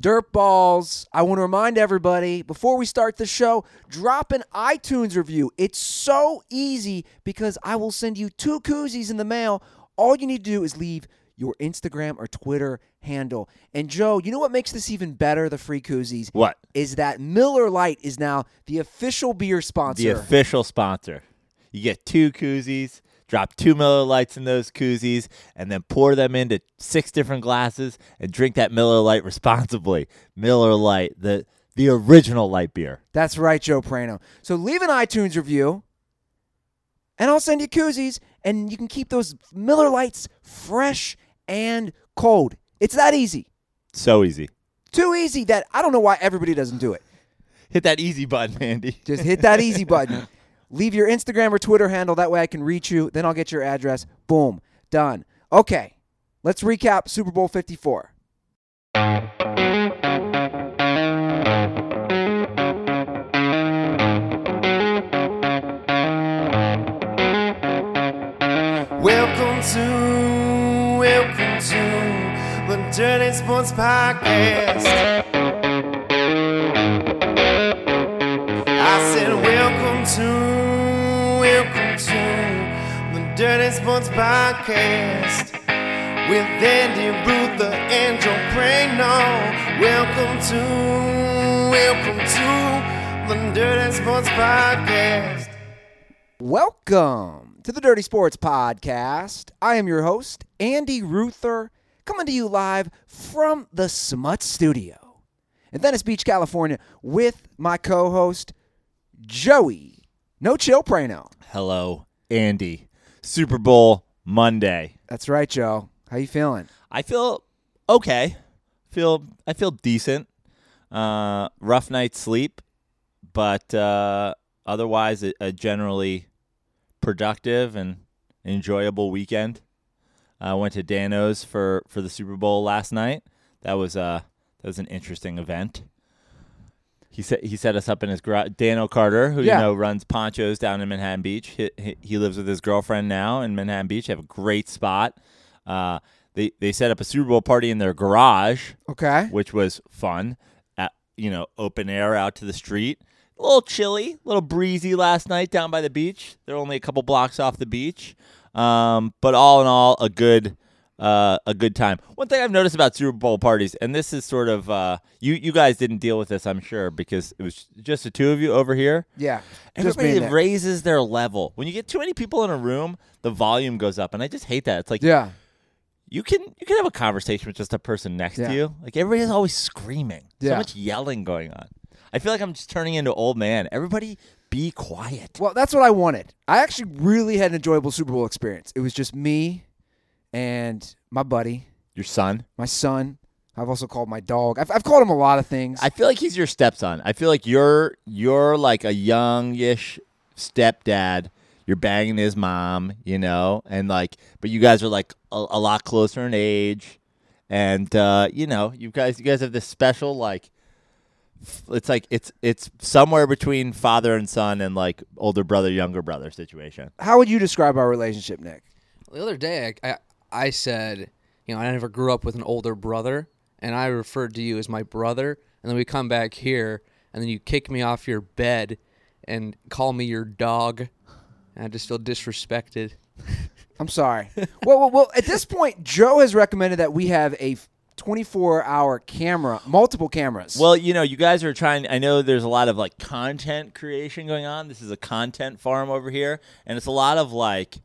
Dirt balls. I want to remind everybody before we start the show, drop an iTunes review. It's so easy because I will send you two koozies in the mail. All you need to do is leave your Instagram or Twitter handle. And Joe, you know what makes this even better, the free koozies? What? Is that Miller Lite is now the official beer sponsor. The official sponsor. You get two koozies, drop two Miller Lites in those koozies, and then pour them into six different glasses and drink that Miller Lite responsibly. Miller Lite, the the original light beer. That's right, Joe Prano. So leave an iTunes review, and I'll send you koozies, and you can keep those Miller Lites fresh and cold. It's that easy. So easy. Too easy that I don't know why everybody doesn't do it. Hit that easy button, Andy. Just hit that easy button. Leave your Instagram or Twitter handle. That way I can reach you. Then I'll get your address. Boom. Done. Okay. Let's recap Super Bowl 54. Welcome to, welcome to the Dirty Sports Podcast. Dirty Sports Podcast with Andy Ruther and Joe Prano. Welcome to, welcome to the Dirty Sports Podcast. Welcome to the Dirty Sports Podcast. I am your host, Andy Ruther, coming to you live from the Smut Studio in Venice Beach, California, with my co host, Joey No Chill Prano. Hello, Andy. Super Bowl Monday. That's right, Joe. How you feeling? I feel okay. Feel I feel decent. Uh, rough night's sleep, but uh, otherwise a, a generally productive and enjoyable weekend. I went to Dano's for, for the Super Bowl last night. That was uh that was an interesting event. He set he set us up in his garage. Dano Carter, who Yeah. you know runs Ponchos down in Manhattan Beach. He, he, he lives with his girlfriend now in Manhattan Beach. They have a great spot. Uh, they they set up a Super Bowl party in their garage, Okay. which was fun. At you know open air out to the street. A little chilly, a little breezy last night down by the beach. They're only a couple blocks off the beach, um, but all in all, a good uh, a good time. One thing I've noticed about Super Bowl parties, and this is sort of uh, you you guys didn't deal with this, I'm sure, because it was just the two of you over here. Yeah. Everybody raises their level. When you get too many people in a room, the volume goes up, and I just hate that. It's like Yeah. you can you can have a conversation with just a person next Yeah. to you. Like everybody's always screaming. So Yeah. much yelling going on. I feel like I'm just turning into old man. Everybody be quiet. Well, that's what I wanted. I actually really had an enjoyable Super Bowl experience. It was just me and my buddy, Your son. my son. I've also called my dog. I've, I've called him a lot of things. I feel like he's your stepson. I feel like you're you're like a youngish stepdad. You're banging his mom, you know, and like, but you guys are like a, a lot closer in age, and uh, you know, you guys, you guys have this special like, f- it's like it's it's somewhere between father and son and like older brother younger brother situation. How would you describe our relationship, Nick? The other day, I, I, I said, you know, I never grew up with an older brother, and I referred to you as my brother. And then we come back here, and then you kick me off your bed and call me your dog. And I just feel disrespected. I'm sorry. well, well, well, at this point, Joe has recommended that we have a 24 hour camera, multiple cameras. Well, you know, you guys are trying. I know there's a lot of like content creation going on. This is a content farm over here, and it's a lot of like,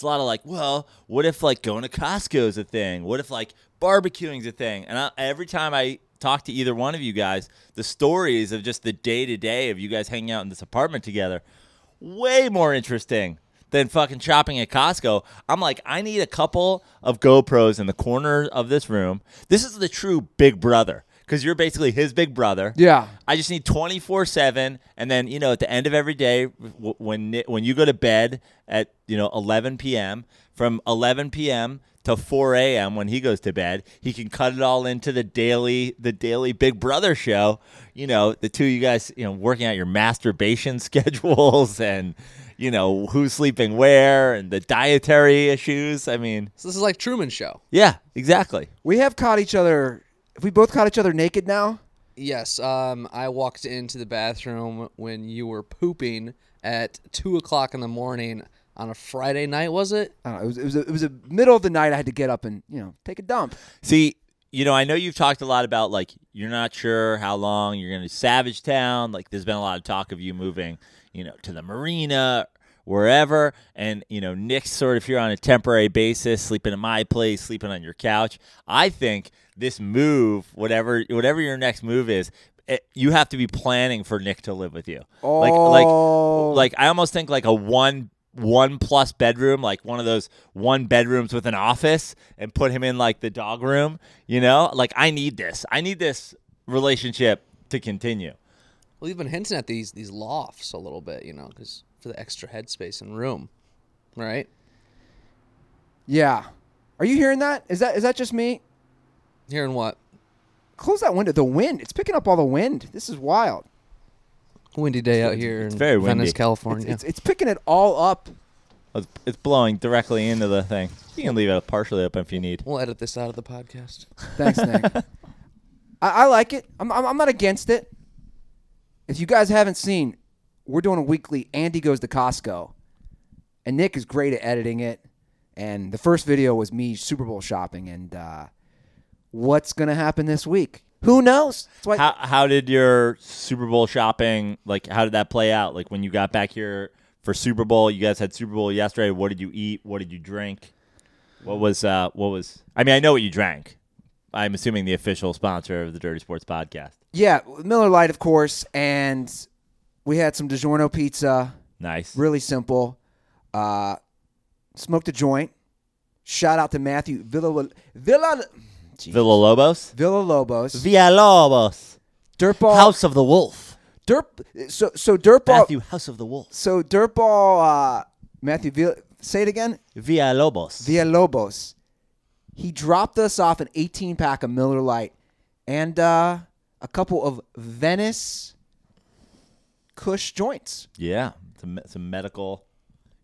it's a lot of like, well, what if like going to Costco is a thing? What if like barbecuing's a thing? And I, every time I talk to either one of you guys, the stories of just the day to day of you guys hanging out in this apartment together, way more interesting than fucking shopping at Costco. I'm like, I need a couple of GoPros in the corner of this room. This is the true big brother because you're basically his big brother. yeah. I just need 24 seven, and then you know at the end of every day, w- when when you go to bed at you know 11 p.m. from 11 p.m. to 4 a.m. when he goes to bed, he can cut it all into the daily the daily Big Brother show. You know, the two of you guys, you know, working out your masturbation schedules and you know who's sleeping where and the dietary issues. I mean, So this is like Truman Show. yeah, exactly. We have caught each other Have we both caught each other naked now? Yes, um, I walked into the bathroom when you were pooping at two o'clock in the morning on a Friday night. Was it? I don't know. It was it was a, it was a middle of the night. I had to get up and you know take a dump. See, you know, I know you've talked a lot about like you're not sure how long you're going to Savage Town. Like, there's been a lot of talk of you moving, you know, to the marina, wherever. And you know, Nick's sort of here on a temporary basis, sleeping in my place, sleeping on your couch. I think this move, whatever whatever your next move is. It, you have to be planning for Nick to live with you. Like, Oh. like, like I almost think like a one one plus bedroom, like one of those one bedrooms with an office, and put him in like the dog room. You know, like I need this. I need this relationship to continue. Well, you've been hinting at these these lofts a little bit, you know, because for the extra headspace and room, right? Yeah. Are you hearing that? Is that is that just me? Hearing what? Close that window. The wind. It's picking up all the wind. This is wild. Windy day out here it's in very Venice, windy. California. It's, it's it's picking it all up. It's, it's blowing directly into the thing. You can leave it partially open if you need. we'll edit this out of the podcast. Thanks, Nick. I, I like it. I'm, I'm I'm not against it. If you guys haven't seen, we're doing a weekly. Andy goes to Costco, and Nick is great at editing it. And the first video was me Super Bowl shopping, and uh, what's gonna happen this week? Who knows? How how did your Super Bowl shopping like? How did that play out? Like when you got back here for Super Bowl, you guys had Super Bowl yesterday. What did you eat? What did you drink? What was uh what was? I mean, I know what you drank. I'm assuming the official sponsor of the Dirty Sports Podcast. yeah, Miller Lite, of course, and we had some DiGiorno pizza. Nice. Really simple. Uh, smoked a joint. Shout out to Matthew Villa Villa Jeez. Villa Lobos. Villa Lobos. Villa Lobos. Dirtball House of the Wolf. Dirt so so Dirtball Matthew House of the Wolf. so Dirtball uh Matthew Villa, say it again. Villa Lobos. Villa Lobos. He dropped us off an 18 pack of Miller Lite and uh, a couple of Venice Kush joints. yeah, some some medical,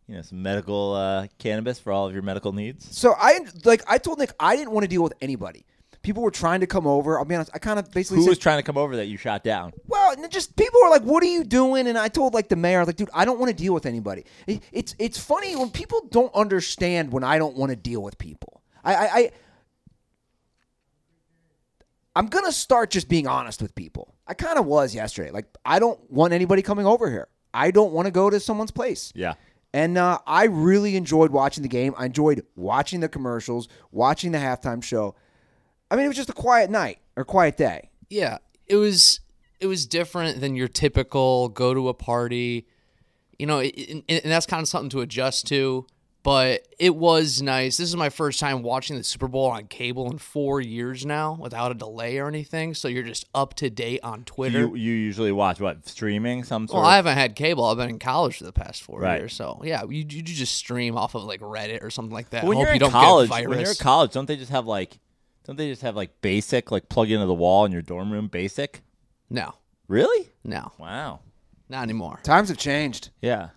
you know, some medical uh, cannabis for all of your medical needs. So I like I told Nick I didn't want to deal with anybody. People were trying to come over. I'll be honest. I kind of basically Who said, was trying to come over that you shot down? Well, and just people were like, "What are you doing?" And I told like the mayor, like, "Dude, I don't want to deal with anybody." It- It's it's funny when people don't understand when I don't want to deal with people. I I, I I'm gonna start just being honest with people. I kind of was yesterday. Like, I don't want anybody coming over here. I don't want to go to someone's place. Yeah. And uh, I really enjoyed watching the game. I enjoyed watching the commercials, watching the halftime show. I mean, it was just a quiet night or quiet day. Yeah, it was it was different than your typical go to a party, you know, it- and, and that's kind of something to adjust to. But it was nice. This is my first time watching the Super Bowl on cable in four years now, without a delay or anything. So you're just up to date on Twitter. You you usually watch what streaming some sort. well, I haven't had cable. I've been in college for the past four Right. years. So yeah, you, you just stream off of like Reddit or something like that. when Hope you're you in don't college, get a when you're in college, don't they just have like, don't they just have like basic like plug into the wall in your dorm room? Basic. no, Really? no, Wow. not anymore. Times have changed. Yeah.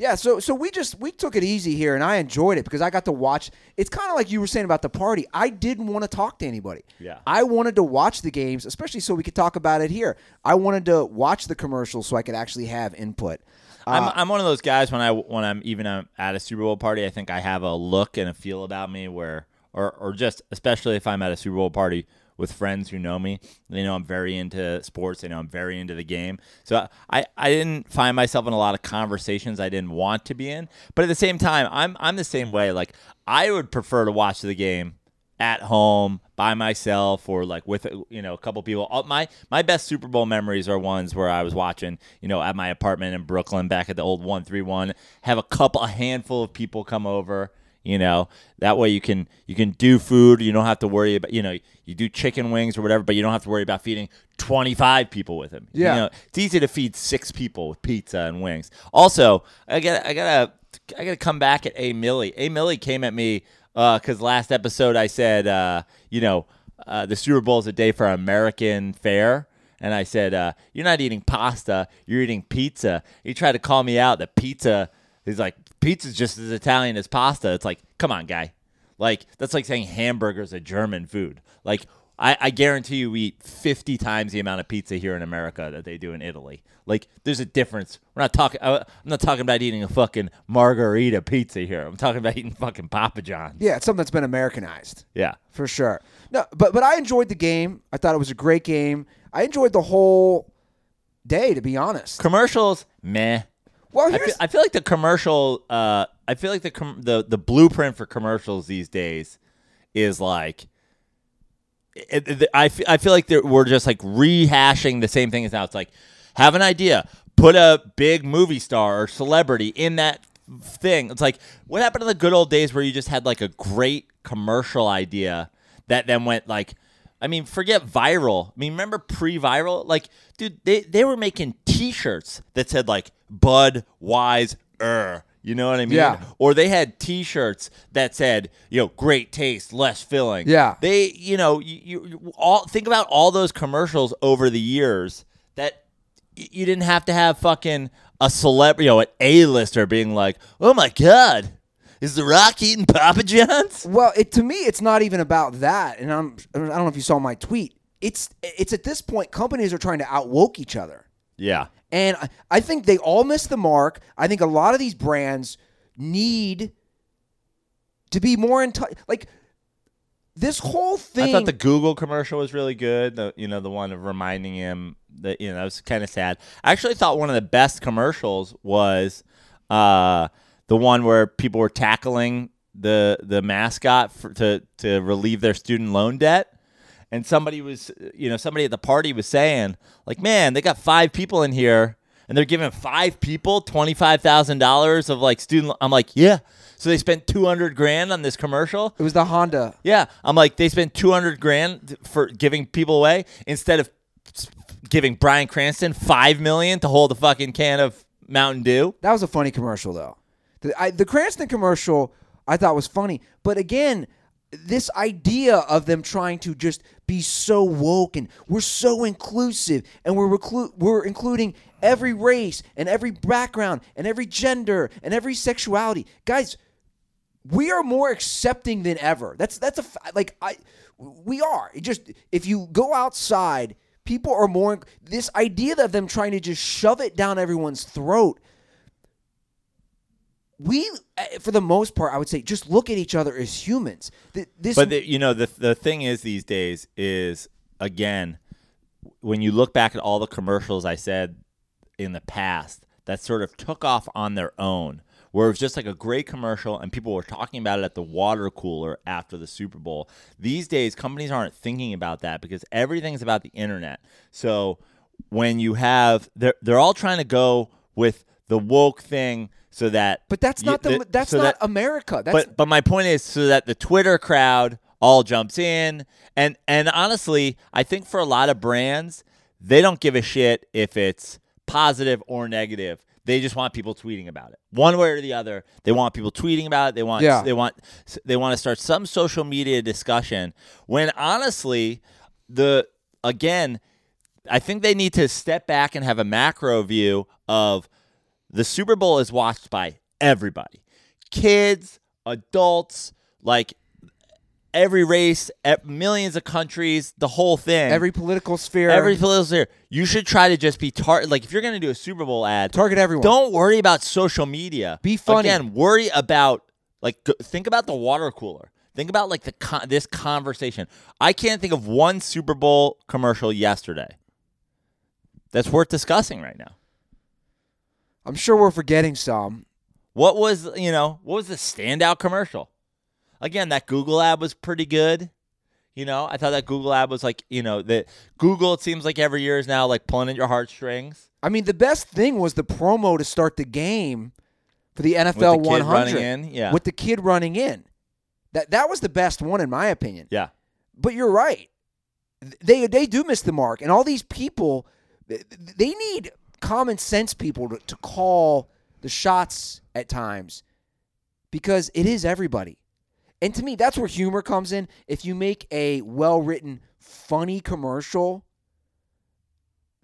Yeah, so so we just we took it easy here, and I enjoyed it because I got to watch. It's kind of like you were saying about the party. I didn't want to talk to anybody. Yeah. I wanted to watch the games, especially so we could talk about it here. I wanted to watch the commercials so I could actually have input. I'm, Uh, I'm one of those guys when I when I'm even um, at a Super Bowl party, I think I have a look and a feel about me where, or or just especially if I'm at a Super Bowl party with friends who know me, they know I'm very into sports. They know I'm very into the game. So I I didn't find myself in a lot of conversations I didn't want to be in. But at the same time, I'm I'm the same way. Like I would prefer to watch the game at home by myself or like with you know a couple people. All, my my best Super Bowl memories are ones where I was watching you know at my apartment in Brooklyn back at the old one three one. Have a couple a handful of people come over. You know that way you can you can do food. You don't have to worry about you know you do chicken wings or whatever, but you don't have to worry about feeding twenty five people with them. Yeah. you know, it's easy to feed six people with pizza and wings. Also, I got I gotta I gotta come back at A Millie. A Millie came at me because last episode I said uh, you know uh, the Super Bowl is a day for American fare. And I said, uh, "You're not eating pasta. You're eating pizza." He tried to call me out that pizza is like pizza's just as Italian as pasta. It's like, come on, guy. Like that's like saying hamburger's a German food. Like I, I guarantee you we eat 50 times the amount of pizza here in America that they do in Italy. Like, there's a difference. We're not talking. I- I'm not talking about eating a fucking margherita pizza here. I'm talking about eating fucking Papa John's. Yeah, it's something that's been Americanized. Yeah. for sure. No, but but I enjoyed the game. I thought it was a great game. I enjoyed the whole day, to be honest. Commercials, meh. Well, I feel, I feel like the commercial. Uh, I feel like the com- the the blueprint for commercials these days is like. It, it- I, I feel like we're just like rehashing the same thing as now. It's like have an idea, put a big movie star or celebrity in that thing. It's like what happened in the good old days where you just had like a great commercial idea that then went like. I mean, forget viral. I mean, remember pre-viral? Like, dude, they, they were making T-shirts that said like Bud Wise Er. You know what I mean? Yeah. Or they had T-shirts that said, you know, great taste, less filling. Yeah. They, you know, you, you, all think about all those commercials over the years that you didn't have to have fucking a celebrity, you know, an A-lister being like, oh my god, is The Rock eating Papa John's? well, it to me, it's not even about that. And I'm I don't know if you saw my tweet. It's it's at this point companies are trying to outwoke each other. Yeah. And I, I think they all missed the mark. I think a lot of these brands need to be more in touch. Like this whole thing. I thought the Google commercial was really good. The you know the one of reminding him that you know that was kind of sad. I actually thought one of the best commercials was uh, the one where people were tackling the the mascot for, to to relieve their student loan debt. And somebody was, you know, somebody at the party was saying, like, man, they got five people in here, and they're giving five people twenty five thousand dollars of like student. lo-" I'm like, yeah. So they spent two hundred grand on this commercial. it was the Honda. Yeah, I'm like they spent 200 grand for giving people away instead of giving Bryan Cranston 5 million to hold a fucking can of Mountain Dew. That was a funny commercial, though. The, I, the Cranston commercial I thought was funny, but again, this idea of them trying to just be so woke and we're so inclusive and we're reclu- we're including every race and every background and every gender and every sexuality, guys. We are more accepting than ever. That's that's a like I we are. It just if you go outside, people are more this idea of them trying to just shove it down everyone's throat we uh, for the most part i would say just look at each other as humans this But the, you know the the thing is these days is again when you look back at all the commercials I said in the past that sort of took off on their own where it was just like a great commercial and people were talking about it at the water cooler after the Super Bowl. These days companies aren't thinking about that because everything's about the internet. So when you have they're they're all trying to go with the woke thing so that but that's you- not the, that- that's so not that- america that's but but my point is so that the Twitter crowd all jumps in and and honestly, I think for a lot of brands, they don't give a shit if it's positive or negative. They just want people tweeting about it. One way or the other, they want people tweeting about it. They want Yeah. they want they want to start some social media discussion when honestly, the again, I think they need to step back and have a macro view of the Super Bowl is watched by everybody kids, adults, like every race, millions of countries, the whole thing. every political sphere Every political sphere. You should try to just be tar- like if you're going to do a Super Bowl ad, target everyone don't worry about social media. Be funny. Again, worry about like think about the water cooler. Think about like the con- this conversation. I can't think of one Super Bowl commercial yesterday that's worth discussing right now. I'm sure we're forgetting some What was you know what was the standout commercial? Again, that Google ad was pretty good. You know, I thought that Google ad was like you know that Google. It seems like every year is now like pulling at your heartstrings. i mean the best thing was the promo to start the game for the nfl with the kid 100 running in, yeah. with the kid running in that that was the best one in my opinion Yeah, but you're right. They they do miss the mark, and all these people, they need common sense people to, to call the shots at times, because it is everybody. And to me, that's where humor comes in. If you make a well written, funny commercial,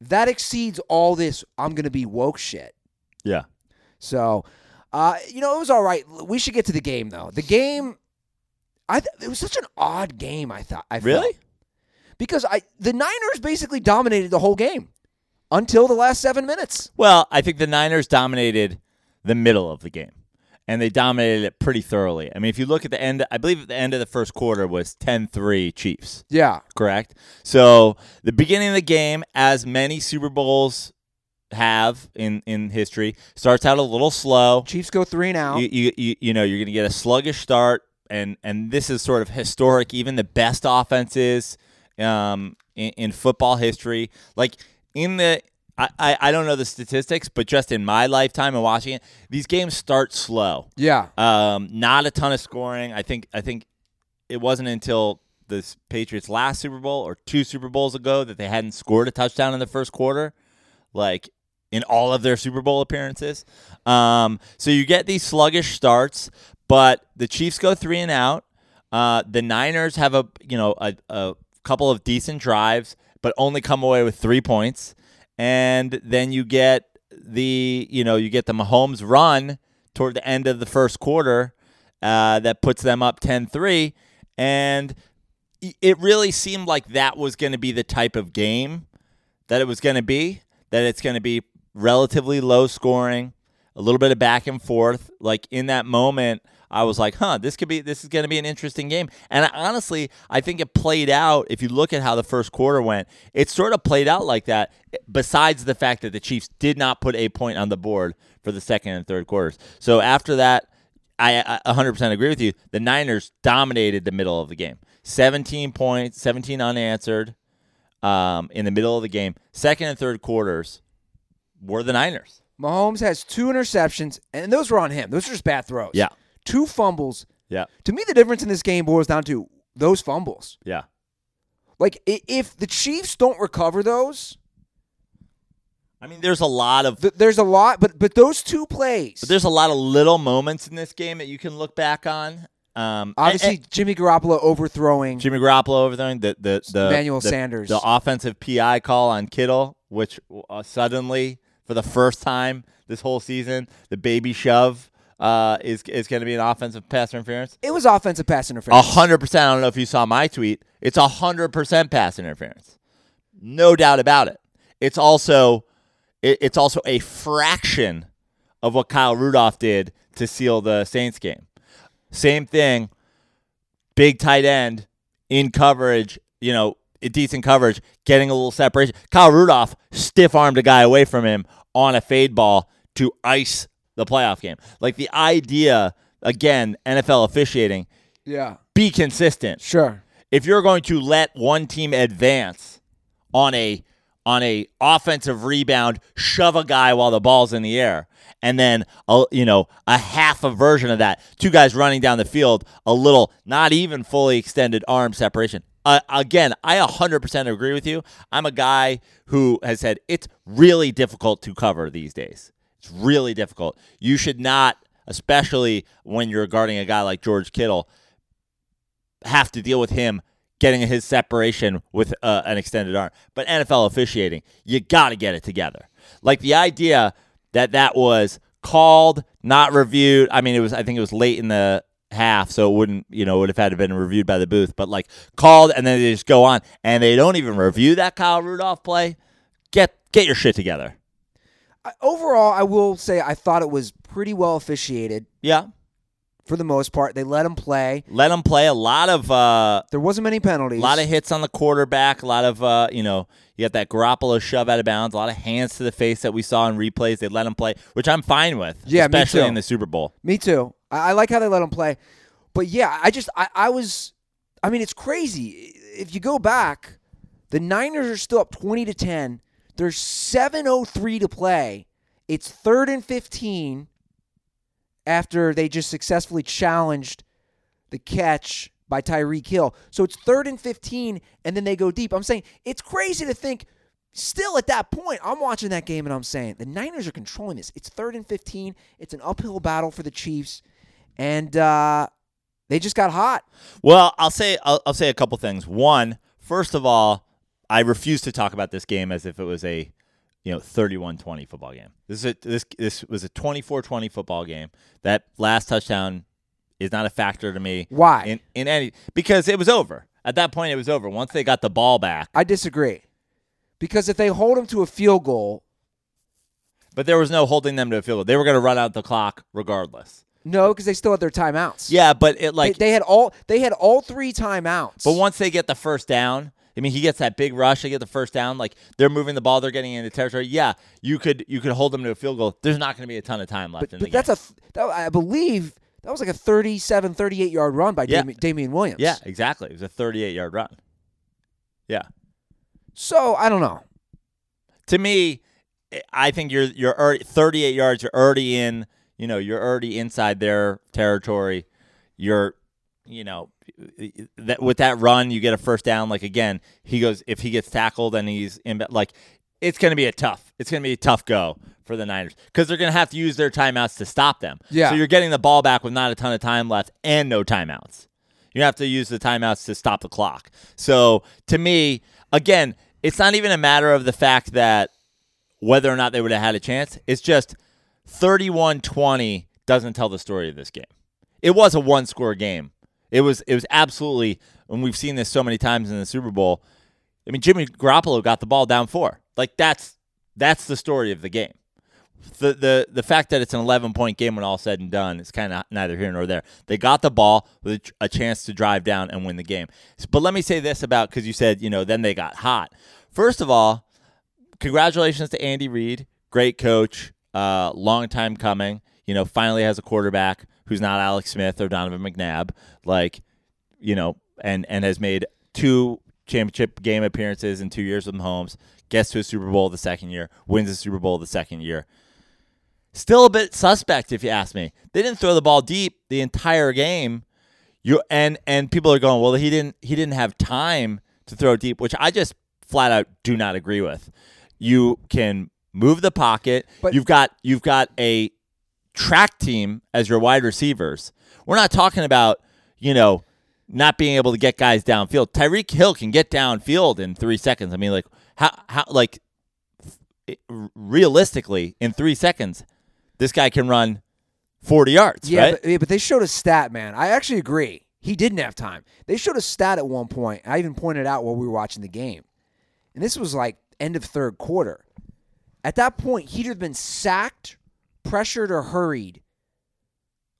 that exceeds all this. I'm gonna be woke shit. yeah. So, uh, you know, it was all right. We should get to the game though. The game, I th- it was such an odd game. I thought. I felt. Really? because I the Niners basically dominated the whole game until the last seven minutes. Well, I think the Niners dominated the middle of the game, and they dominated it pretty thoroughly. I mean, if you look at the end, I believe at the end of the first quarter was 10-3 Chiefs. Yeah, correct? So the beginning of the game, as many Super Bowls have in in history, starts out a little slow. Chiefs go three now. You you you, you know you're going to get a sluggish start, and and this is sort of historic. Even the best offenses um, in, in football history, like in the. I, I, I don't know the statistics, but just in my lifetime and watching it, these games start slow. yeah, Um, not a ton of scoring. I think I think it wasn't until the Patriots last Super Bowl or two Super Bowls ago that they hadn't scored a touchdown in the first quarter, like in all of their Super Bowl appearances. Um, so you get these sluggish starts, but the Chiefs go three and out. Uh, the Niners have a you know a, a couple of decent drives, but only come away with three points. And then you get the you know you get the Mahomes run toward the end of the first quarter uh, that puts them up 10-3 and it really seemed like that was going to be the type of game that it was going to be that it's going to be relatively low scoring a little bit of back and forth like in that moment I was like, huh, this could be this is going to be an interesting game. And I, honestly, I think it played out. If you look at how the first quarter went, it sort of played out like that. Besides the fact that the Chiefs did not put a point on the board for the second and third quarters. So after that, I, I 100% agree with you. The Niners dominated the middle of the game. 17 points, 17 unanswered um, in the middle of the game. Second and third quarters were the Niners. Mahomes has two interceptions, and those were on him. Those are just bad throws. Yeah. Two fumbles. Yeah. To me, the difference in this game boils down to those fumbles. Yeah. Like if the Chiefs don't recover those, I mean, there's a lot of th- there's a lot. But but those two plays, But there's a lot of little moments in this game that you can look back on. Um, obviously and- Jimmy Garoppolo overthrowing. Jimmy Garoppolo over there, the the the Emmanuel the- Sanders. the offensive PI call on Kittle, which uh, suddenly for the first time this whole season, the baby shove uh, is is going to be an offensive pass interference. It was offensive pass A interference. hundred percent. I don't know if you saw my tweet. It's a hundred percent pass interference, no doubt about it. It's also it, it's also a fraction of what Kyle Rudolph did to seal the Saints game. Same thing, big tight end in coverage. You know, decent coverage, getting a little separation. Kyle Rudolph stiff armed a guy away from him on a fade ball to ice the playoff game. Like the idea, again, NFL officiating Yeah, be consistent. sure. If you're going to let one team advance on a on a offensive rebound, shove a guy while the ball's in the air, and then a, you know a half a version of that, two guys running down the field, a little not even fully extended arm separation. Uh, again, I 100% agree with you. I'm a guy who has said it's really difficult to cover these days. It's really difficult. You should not, especially when you're guarding a guy like George Kittle, have to deal with him getting his separation with uh, an extended arm. But NFL officiating, you got to get it together. Like the idea that that was called, not reviewed. I mean, it was. I think it was late in the half, so it wouldn't. You know, would have had to been reviewed by the booth. But like called, and then they just go on, and they don't even review that Kyle Rudolph play. Get get your shit together. I- Overall, I will say I thought it was pretty well officiated Yeah, for the most part. They let him play. let them play. A lot of. uh There wasn't many penalties. A lot of hits on the quarterback. A lot of, uh, you know, you got that Garoppolo shove out of bounds. A lot of hands to the face that we saw in replays. They let him play, which I'm fine with. Yeah, me especially too. in the Super Bowl. Me too. I, I like how they let him play. But yeah, I just I, I was I mean it's crazy. If you go back, the Niners are still up twenty to ten. There's seven oh three to play. It's third and fifteen after they just successfully challenged the catch by Tyreek Hill. So it's third and 15, and then they go deep. I'm saying it's crazy to think still at that point, I'm watching that game and I'm saying the Niners are controlling this. It's third and 15. It's an uphill battle for the Chiefs, and uh, they just got hot. Well, I'll say I'll, I'll say a couple things. One, first of all, I refuse to talk about this game as if it was a you know 31-20 football game. This is a, this this was a 24-20 football game. That last touchdown is not a factor to me. Why? In in any because it was over. At that point, it was over. Once they got the ball back, I disagree. Because if they hold them to a field goal, but there was no holding them to a field goal. They were going to run out the clock regardless. no, because they still had their timeouts. Yeah, but it They, like, they had all they had all three timeouts. but once they get the first down, I mean, he gets that big rush. They get the first down. Like they're moving the ball. They're getting into territory. Yeah, you could you could hold them to a field goal. There's not going to be a ton of time left but, in but the that's game. a th- that, I believe that was like a 37, 38 yard run by Yeah. Dami- Damien Williams. yeah, exactly. It was a 38 yard run. Yeah. So I don't know. to me, eh, I think you're you're already 38 yards. You're already in. You know, you're already inside their territory. You're, you know, that with that run, you get a first down. Like again, he goes if he gets tackled and he's in. Like it's going to be a tough. It's going to be a tough go for the Niners because they're going to have to use their timeouts to stop them. Yeah. So you're getting the ball back with not a ton of time left and no timeouts. You have to use the timeouts to stop the clock. So to me, again, it's not even a matter of the fact that whether or not they would have had a chance. It's just 31 20 doesn't tell the story of this game. It was a one score game. It was it was absolutely and we've seen this so many times in the Super Bowl. I mean Jimmy Garoppolo got the ball down four. Like that's that's the story of the game. The the the fact that it's an 11 point game when all said and done is kind of neither here nor there. They got the ball with a chance to drive down and win the game. But let me say this about cuz you said, you know, then they got hot. First of all, congratulations to Andy Reid, great coach, uh, long time coming. You know, finally has a quarterback who's not Alex Smith or Donovan McNabb, like, you know, and and has made two championship game appearances in two years with Mahomes. Gets to a Super Bowl the second year, wins a Super Bowl the second year. Still a bit suspect, if you ask me. They didn't throw the ball deep the entire game. You and and people are going, well, he didn't he didn't have time to throw deep, which I just flat out do not agree with. You can move the pocket. But- you've got you've got a track team as your wide receivers. We're not talking about, you know, not being able to get guys downfield. Tyreek Hill can get downfield in three seconds. I mean, like how how like realistically in three seconds, this guy can run forty yards. Yeah, right? but, yeah, but they showed a stat, man. I actually agree. He didn't have time. They showed a stat at one point. I even pointed out while we were watching the game. And this was like end of third quarter. At that point, he'd have been sacked, pressured, or hurried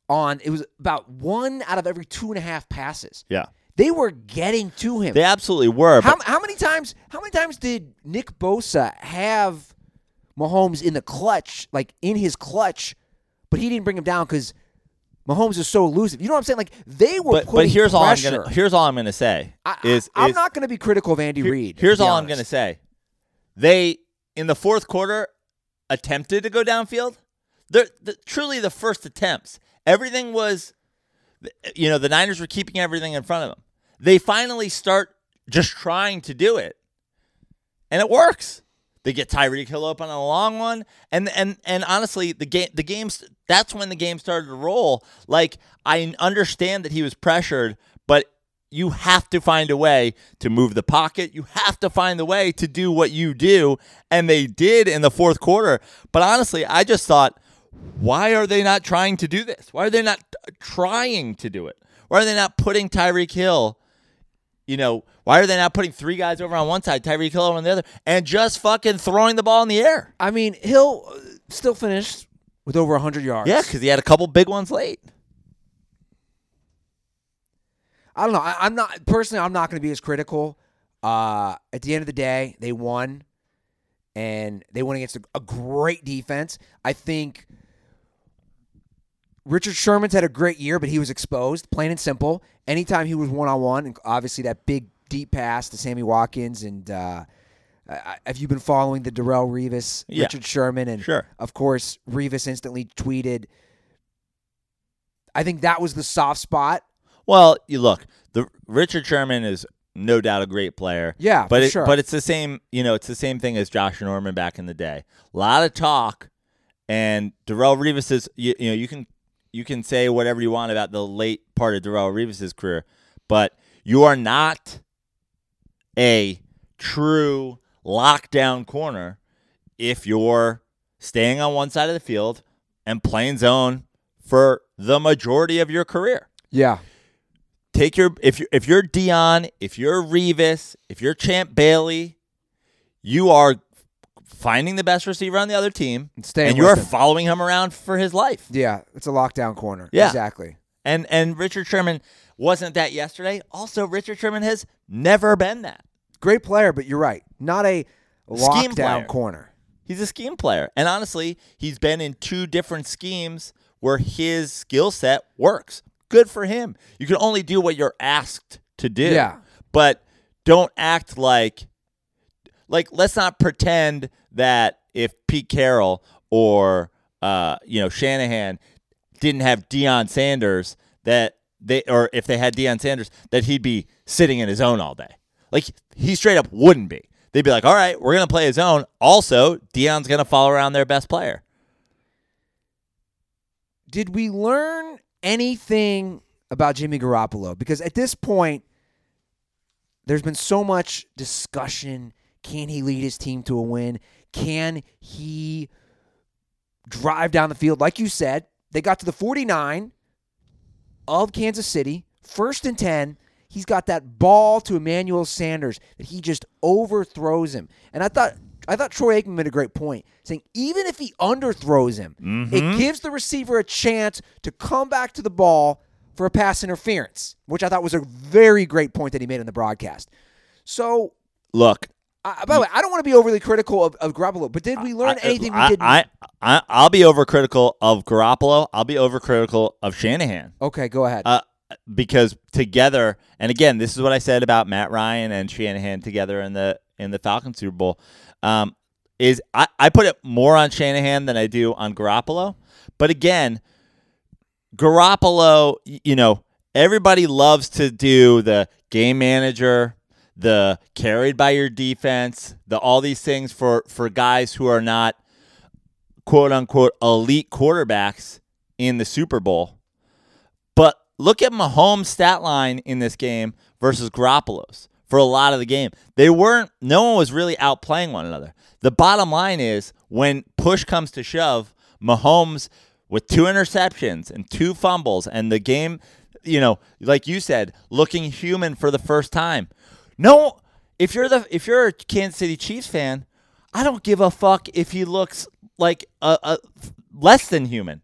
on it was about one out of every two and a half passes. yeah, They were getting to him. they absolutely were. How, how many times? How many times did Nick Bosa have Mahomes in the clutch, like in his clutch, but he didn't bring him down because Mahomes is so elusive? You know what I'm saying? Like they were but, putting but here's all I'm pressure. gonna here's all I'm gonna say I, is I, am not going to be critical of Andy Here- Reid. Here's all I'm going to say. They in the fourth quarter attempted to go downfield. The, truly the first attempts. Everything was, you know, the Niners were keeping everything in front of them. They finally start just trying to do it, and it works. They get Tyreek Hill open on a long one, and and and honestly, the game the games that's when the game started to roll. Like I understand that he was pressured, but you have to find a way to move the pocket. You have to find the way to do what you do, and they did in the fourth quarter. But honestly, I just thought, why are they not trying to do this? Why are they not trying to do it? Why are they not putting Tyreek Hill? You know, why are they not putting three guys over on one side, Tyreek Hill over on the other, and just fucking throwing the ball in the air? I mean, Hill uh, still finished with over 100 yards. Yeah, because he had a couple big ones late. I don't know. I, I'm not personally. I'm not going to be as critical. Uh, at the end of the day, they won, and they went against a, a great defense. I think Richard Sherman's had a great year, but he was exposed, plain and simple. Anytime he was one on one, and obviously that big deep pass to Sammy Watkins, and uh, I- have you been following the Darrelle Revis, Yeah. Richard Sherman, and Sure. of course Revis instantly tweeted. I think that was the soft spot. Well, you look, the Richard Sherman is no doubt a great player. Yeah, but for it, sure. but it's the same. You know, it's the same thing as Josh Norman back in the day. A lot of talk, and Darrelle Revis is. You, you know, you can you can say whatever you want about the late part of Darrelle Revis's career, but you are not a true lockdown corner if you're staying on one side of the field and playing zone for the majority of your career. Yeah. take your if you if you're Deion, if you're Revis, if you're Champ Bailey, you are finding the best receiver on the other team, And staying and you're him. following him around for his life. Yeah, it's a lockdown corner. Yeah. exactly. And and Richard Sherman wasn't that yesterday. Also, Richard Sherman has never been that. Great player, but you're right. Not a Scheme lockdown player. corner. He's a scheme player. And honestly, he's been in two different schemes where his skill set works. Good for him. You can only do what you're asked to do. Yeah. But don't act like like let's not pretend that if Pete Carroll or uh, you know, Shanahan didn't have Deion Sanders that they or if they had Deion Sanders that he'd be sitting in his own all day. Like he straight up wouldn't be. They'd be like, "All right, we're gonna play his own." Also, Deion's gonna follow around their best player. Did we learn anything about Jimmy Garoppolo? Because at this point, there's been so much discussion. Can he lead his team to a win? Can he drive down the field? Like you said, they got to the 49 of Kansas City, first and 10. He's got that ball to Emmanuel Sanders that he just overthrows him. And I thought I thought Troy Aikman made a great point, saying even if he underthrows him, it mm-hmm. gives the receiver a chance to come back to the ball for a pass interference, which I thought was a very great point that he made in the broadcast. So, Look, I by the way, I don't want to be overly critical of, of Garoppolo, but did we learn I- anything I, we didn't? I, I, I'll be overcritical of Garoppolo. I'll be overcritical of Shanahan. okay, go ahead. Uh, because together, and again, this is what I said about Matt Ryan and Shanahan together in the in the Falcons Super Bowl. Um, is I, I put it more on Shanahan than I do on Garoppolo. But again, Garoppolo, you know, everybody loves to do the game manager, the carried by your defense, the all these things for for guys who are not quote unquote elite quarterbacks in the Super Bowl. But look at Mahomes' stat line in this game versus Garoppolo's for a lot of the game. They weren't, no one was really outplaying one another. The bottom line is when push comes to shove, Mahomes with two interceptions and two fumbles and the game, you know, like you said, looking human for the first time. No, if you're the if you're a Kansas City Chiefs fan, I don't give a fuck if he looks like a, a less than human.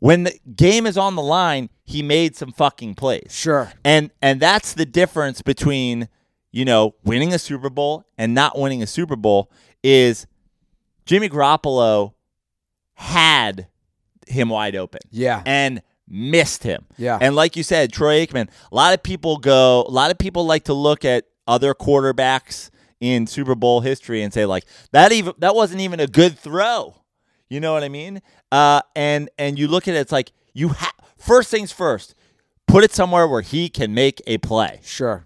When the game is on the line, he made some fucking plays. Sure. And and that's the difference between, you know, winning a Super Bowl and not winning a Super Bowl is Jimmy Garoppolo had him wide open yeah. and missed him. Yeah. And like you said, Troy Aikman, a lot of people go, a lot of people like to look at other quarterbacks in Super Bowl history and say like that even that wasn't even a good throw. You know what I mean? Uh, and and you look at it, it's like you ha- first things first, put it somewhere where he can make a play Sure.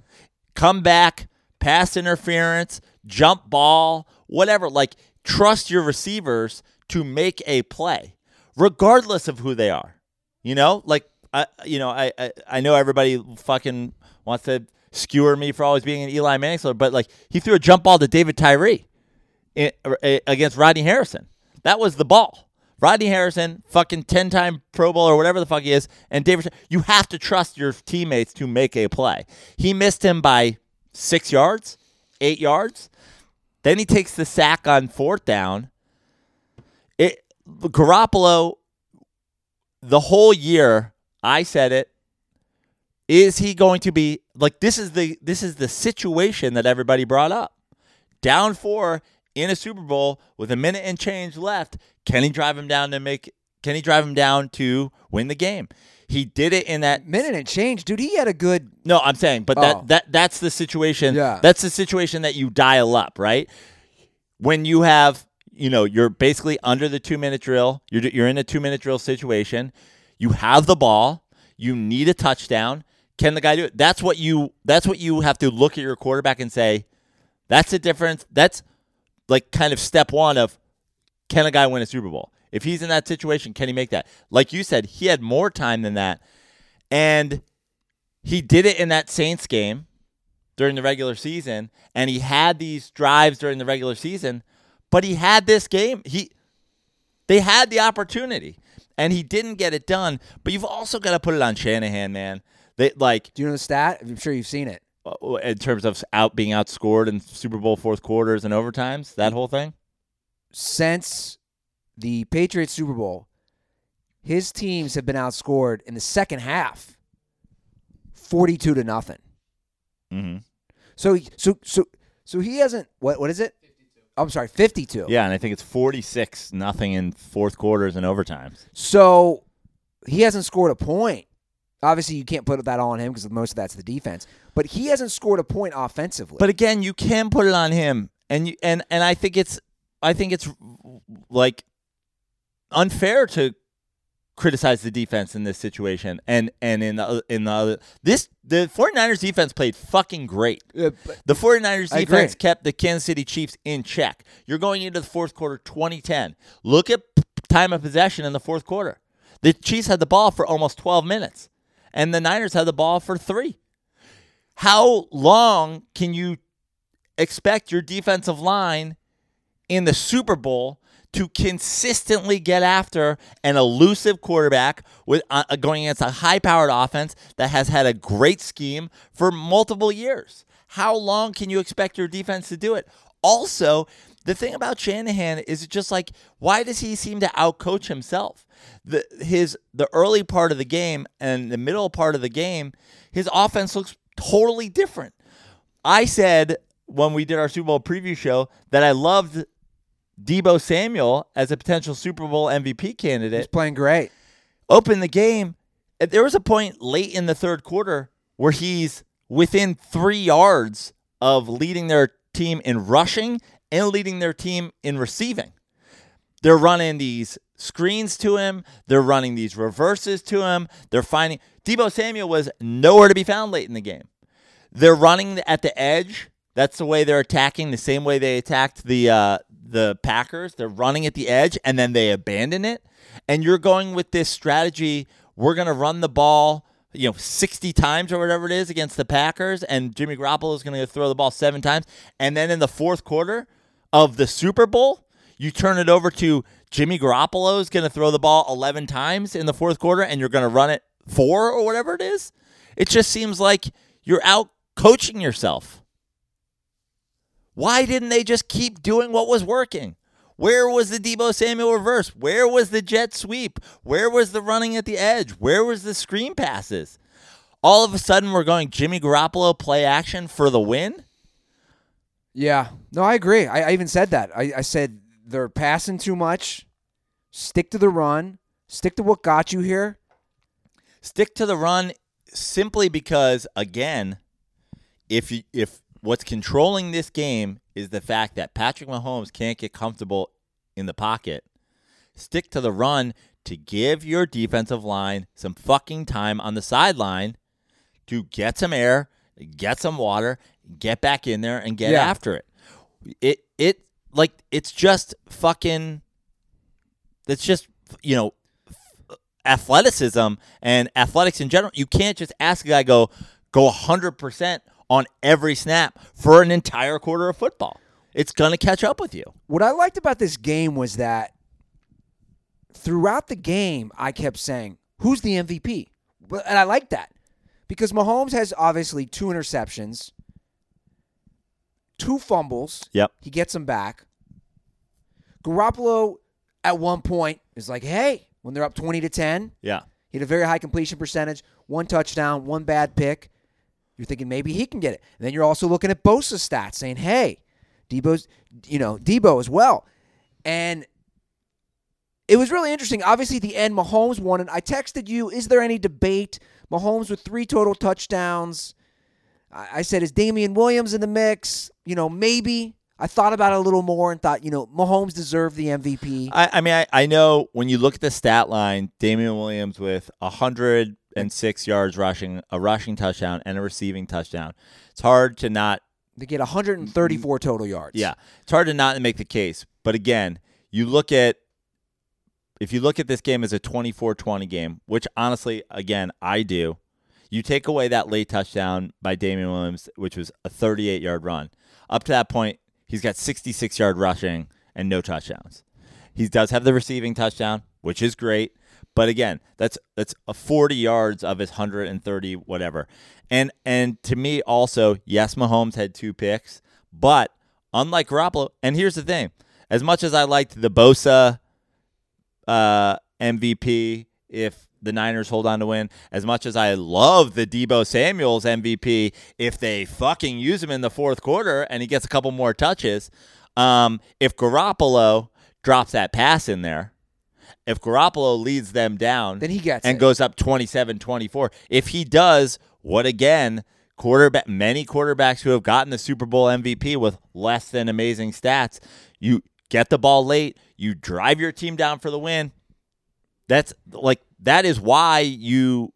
come back, pass interference, jump ball, whatever. Like trust your receivers to make a play, regardless of who they are. You know, like I, you know, I, I, I know everybody fucking wants to skewer me for always being an Eli Manning, but like he threw a jump ball to David Tyree in, uh, against Rodney Harrison. That was the ball. Rodney Harrison, fucking ten-time Pro Bowl or whatever the fuck he is, and David. You have to trust your teammates to make a play. He missed him by six yards, eight yards. Then he takes the sack on fourth down. It Garoppolo, the whole year, I said it. Is he going to be like this? Is the this is the situation that everybody brought up? Down four in a Super Bowl with a minute and change left. Can he drive him down to make? Can he drive him down to win the game? He did it in that Minute and change, dude. He had a good. no, I'm saying, but that Oh. that that's the situation. Yeah. That's the situation that you dial up, right? When you have, you know, you're basically under the two minute drill. You're you're in a two minute drill situation. You have the ball. You need a touchdown. Can the guy do it? That's what you. That's what you have to look at your quarterback and say. That's the difference. That's like kind of step one of can a guy win a Super Bowl? If he's in that situation, can he make that? Like you said, he had more time than that. And he did it in that Saints game during the regular season, and he had these drives during the regular season, but he had this game. He they had the opportunity, and he didn't get it done. But you've also got to put it on Shanahan, man. They like Do you know the stat? I'm sure you've seen it. uh, in terms of out being outscored in Super Bowl fourth quarters and overtimes, that whole thing. Since the Patriots Super Bowl, his teams have been outscored in the second half, forty-two to nothing. Mm-hmm. So, he- so, so, so he hasn't. What? What is it? I'm sorry, fifty-two. Yeah, and I think it's forty six nothing in fourth quarters and overtimes. So he hasn't scored a point. Obviously, you can't put that all on him because most of that's the defense. But he hasn't scored a point offensively. But again, you can put it on him, and you and and I think it's I think it's like unfair to criticize the defense in this situation and and in the in the other this the 49ers defense played fucking great. The 49ers I defense agree. kept the Kansas City Chiefs in check. You're going into the fourth quarter 2010. Look at time of possession in the fourth quarter. The Chiefs had the ball for almost 12 minutes, and the Niners had the ball for three. How long can you expect your defensive line in the Super Bowl to consistently get after an elusive quarterback with uh, going against a high-powered offense that has had a great scheme for multiple years. How long can you expect your defense to do it? Also, the thing about Shanahan is just like why does he seem to outcoach himself? The his the early part of the game and the middle part of the game, his offense looks totally different. I said when we did our Super Bowl preview show that I loved Deebo Samuel as a potential Super Bowl MVP candidate. he's playing great. Open the game. There was a point late in the third quarter where he's within three yards of leading their team in rushing and leading their team in receiving. They're running these screens to him. They're running these reverses to him. They're finding Deebo Samuel was nowhere to be found late in the game. They're running at the edge. That's the way they're attacking. The same way they attacked the uh, the Packers. They're running at the edge and then they abandon it. And you're going with this strategy. We're going to run the ball, you know, 60 times or whatever it is against the Packers, and Jimmy Garoppolo is going to throw the ball seven times. And then in the fourth quarter of the Super Bowl, you turn it over to Jimmy Garoppolo is going to throw the ball 11 times in the fourth quarter, and you're going to run it four or whatever it is. It just seems like you're out coaching yourself. Why didn't they just keep doing what was working? Where was the Deebo Samuel reverse? Where was the jet sweep? Where was the running at the edge? Where was the screen passes? All of a sudden, we're going Jimmy Garoppolo play action for the win. Yeah. No, I agree. I, I even said that. I, I said they're passing too much. Stick to the run. Stick to what got you here. Stick to the run simply because, again, if you, if what's controlling this game is the fact that Patrick Mahomes can't get comfortable in the pocket, stick to the run to give your defensive line some fucking time on the sideline to get some air, get some water, get back in there and get Yeah. after it. It it like it's just fucking it's just you know athleticism and athletics in general. You can't just ask a guy go go 100% on every snap for an entire quarter of football. It's going to catch up with you. What I liked about this game was that throughout the game, I kept saying, "Who's the MVP?" And I like that because Mahomes has obviously two interceptions, two fumbles. Yep. He gets them back. Garoppolo at one point is like, "Hey, when they're up twenty to ten, Yeah. he had a very high completion percentage, one touchdown, one bad pick. You're thinking maybe he can get it. And then you're also looking at Bosa's stats saying, hey, Deebo's, you know, Deebo as well. And it was really interesting. Obviously, at the end, Mahomes won. And I texted you, is there any debate? Mahomes with three total touchdowns. I said, is Damien Williams in the mix? You know, maybe. I thought about it a little more and thought, you know, Mahomes deserved the MVP. I, I mean, I, I know when you look at the stat line, Damien Williams with 106 yards rushing, a rushing touchdown, and a receiving touchdown. It's hard to not They get 134 total yards. Yeah, it's hard to not make the case. But again, you look at if you look at this game as a 24-20 game, which honestly, again, I do. You take away that late touchdown by Damien Williams, which was a 38-yard run. Up to that point, he's got 66-yard rushing and no touchdowns. He does have the receiving touchdown, which is great, But again, that's that's a 40 yards of his 130 whatever. And and to me also, yes, Mahomes had two picks, but unlike Garoppolo, and here's the thing: as much as I liked the Bosa uh, MVP, if the Niners hold on to win, as much as I love the Deebo Samuel's MVP, if they fucking use him in the fourth quarter and he gets a couple more touches, um, if Garoppolo drops that pass in there, if Garoppolo leads them down, Then he gets and it. goes up 27-24. If he does, what again? Quarterback, many quarterbacks who have gotten the Super Bowl MVP with less than amazing stats. You get the ball late, you drive your team down for the win. That's like that is why you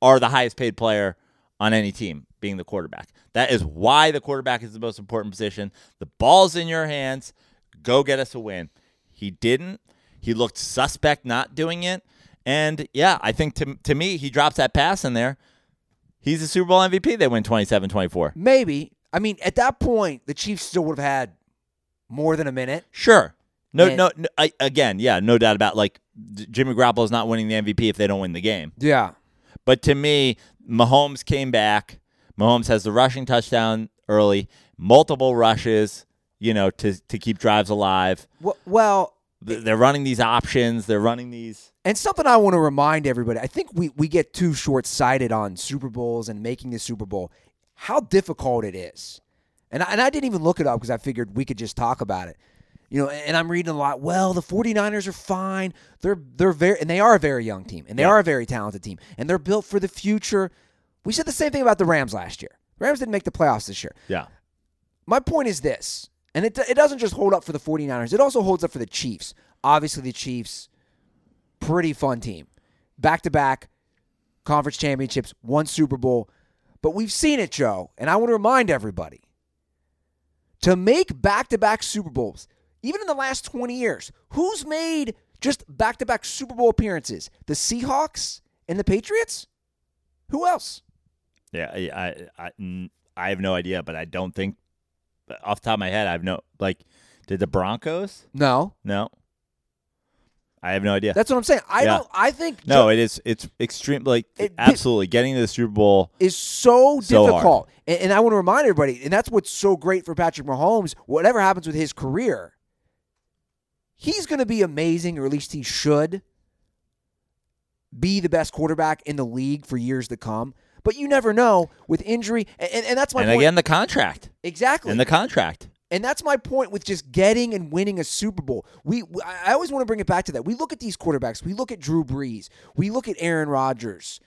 are the highest paid player on any team, being the quarterback. That is why the quarterback is the most important position. The ball's in your hands. Go get us a win. He didn't. He looked suspect not doing it. And yeah, I think to, to me, he drops that pass in there. He's a Super Bowl MVP. They win 27 24. Maybe. I mean, at that point, the Chiefs still would have had more than a minute. Sure. No, And- no, no I, again, yeah, no doubt about like Jimmy Garoppolo's not winning the MVP if they don't win the game. Yeah. But to me, Mahomes came back. Mahomes has the rushing touchdown early, multiple rushes, you know, to to keep drives alive. Well, well, They're running these options. They're running these. and something I want to remind everybody. I think we we get too short sighted on Super Bowls and making the Super Bowl. How difficult it is, and I, and I didn't even look it up because I figured we could just talk about it. You know, and I'm reading a lot. Well, the 49ers are fine. They're they're very and they are a very young team and they Yeah. are a very talented team and they're built for the future. We said the same thing about the Rams last year. Rams didn't make the playoffs this year. Yeah. My point is this, and it, it doesn't just hold up for the 49ers, it also holds up for the Chiefs. Obviously, the Chiefs, pretty fun team. Back to back conference championships, one Super Bowl. But we've seen it, Joe, and I want to remind everybody to make back to back Super Bowls, even in the last 20 years, who's made just back to back Super Bowl appearances? The Seahawks and the Patriots? Who else? Yeah. I I I have no idea, but I don't think, off the top of my head, I have no, like, did the Broncos? No. No. I have no idea. That's what I'm saying. I Yeah. don't I think no, it is, it's extreme, like, It- absolutely. Getting to the Super Bowl. is so, So difficult. And, and I want to remind everybody, and that's what's so great for Patrick Mahomes. Whatever happens with his career, he's going to be amazing, or at least he should be the best quarterback in the league for years to come. But you never know with injury, and, and, that's my and point. again, the contract. exactly. And the contract. And that's my point with just getting and winning a Super Bowl. We, I I always want to bring it back to that. We look at these quarterbacks. We look at Drew Brees. We look at Aaron Rodgers.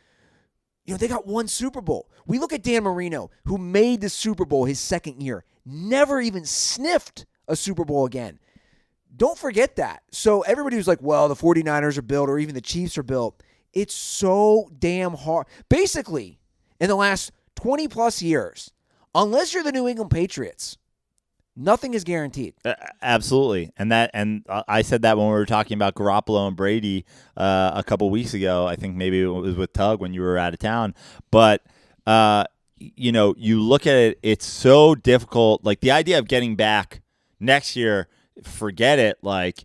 You know, they got one Super Bowl. We look at Dan Marino, who made the Super Bowl his second year, never even sniffed a Super Bowl again. Don't forget that. So everybody who's like, well, the 49ers are built or even the Chiefs are built, it's so damn hard. Basically, in the last 20 plus years, unless you're the New England Patriots, nothing is guaranteed. Uh, absolutely, and that and uh, I said that when we were talking about Garoppolo and Brady uh, a couple weeks ago. I think maybe it was with Tug when you were out of town, but uh, you know, you look at it; it's so difficult. Like the idea of getting back next year, forget it. Like,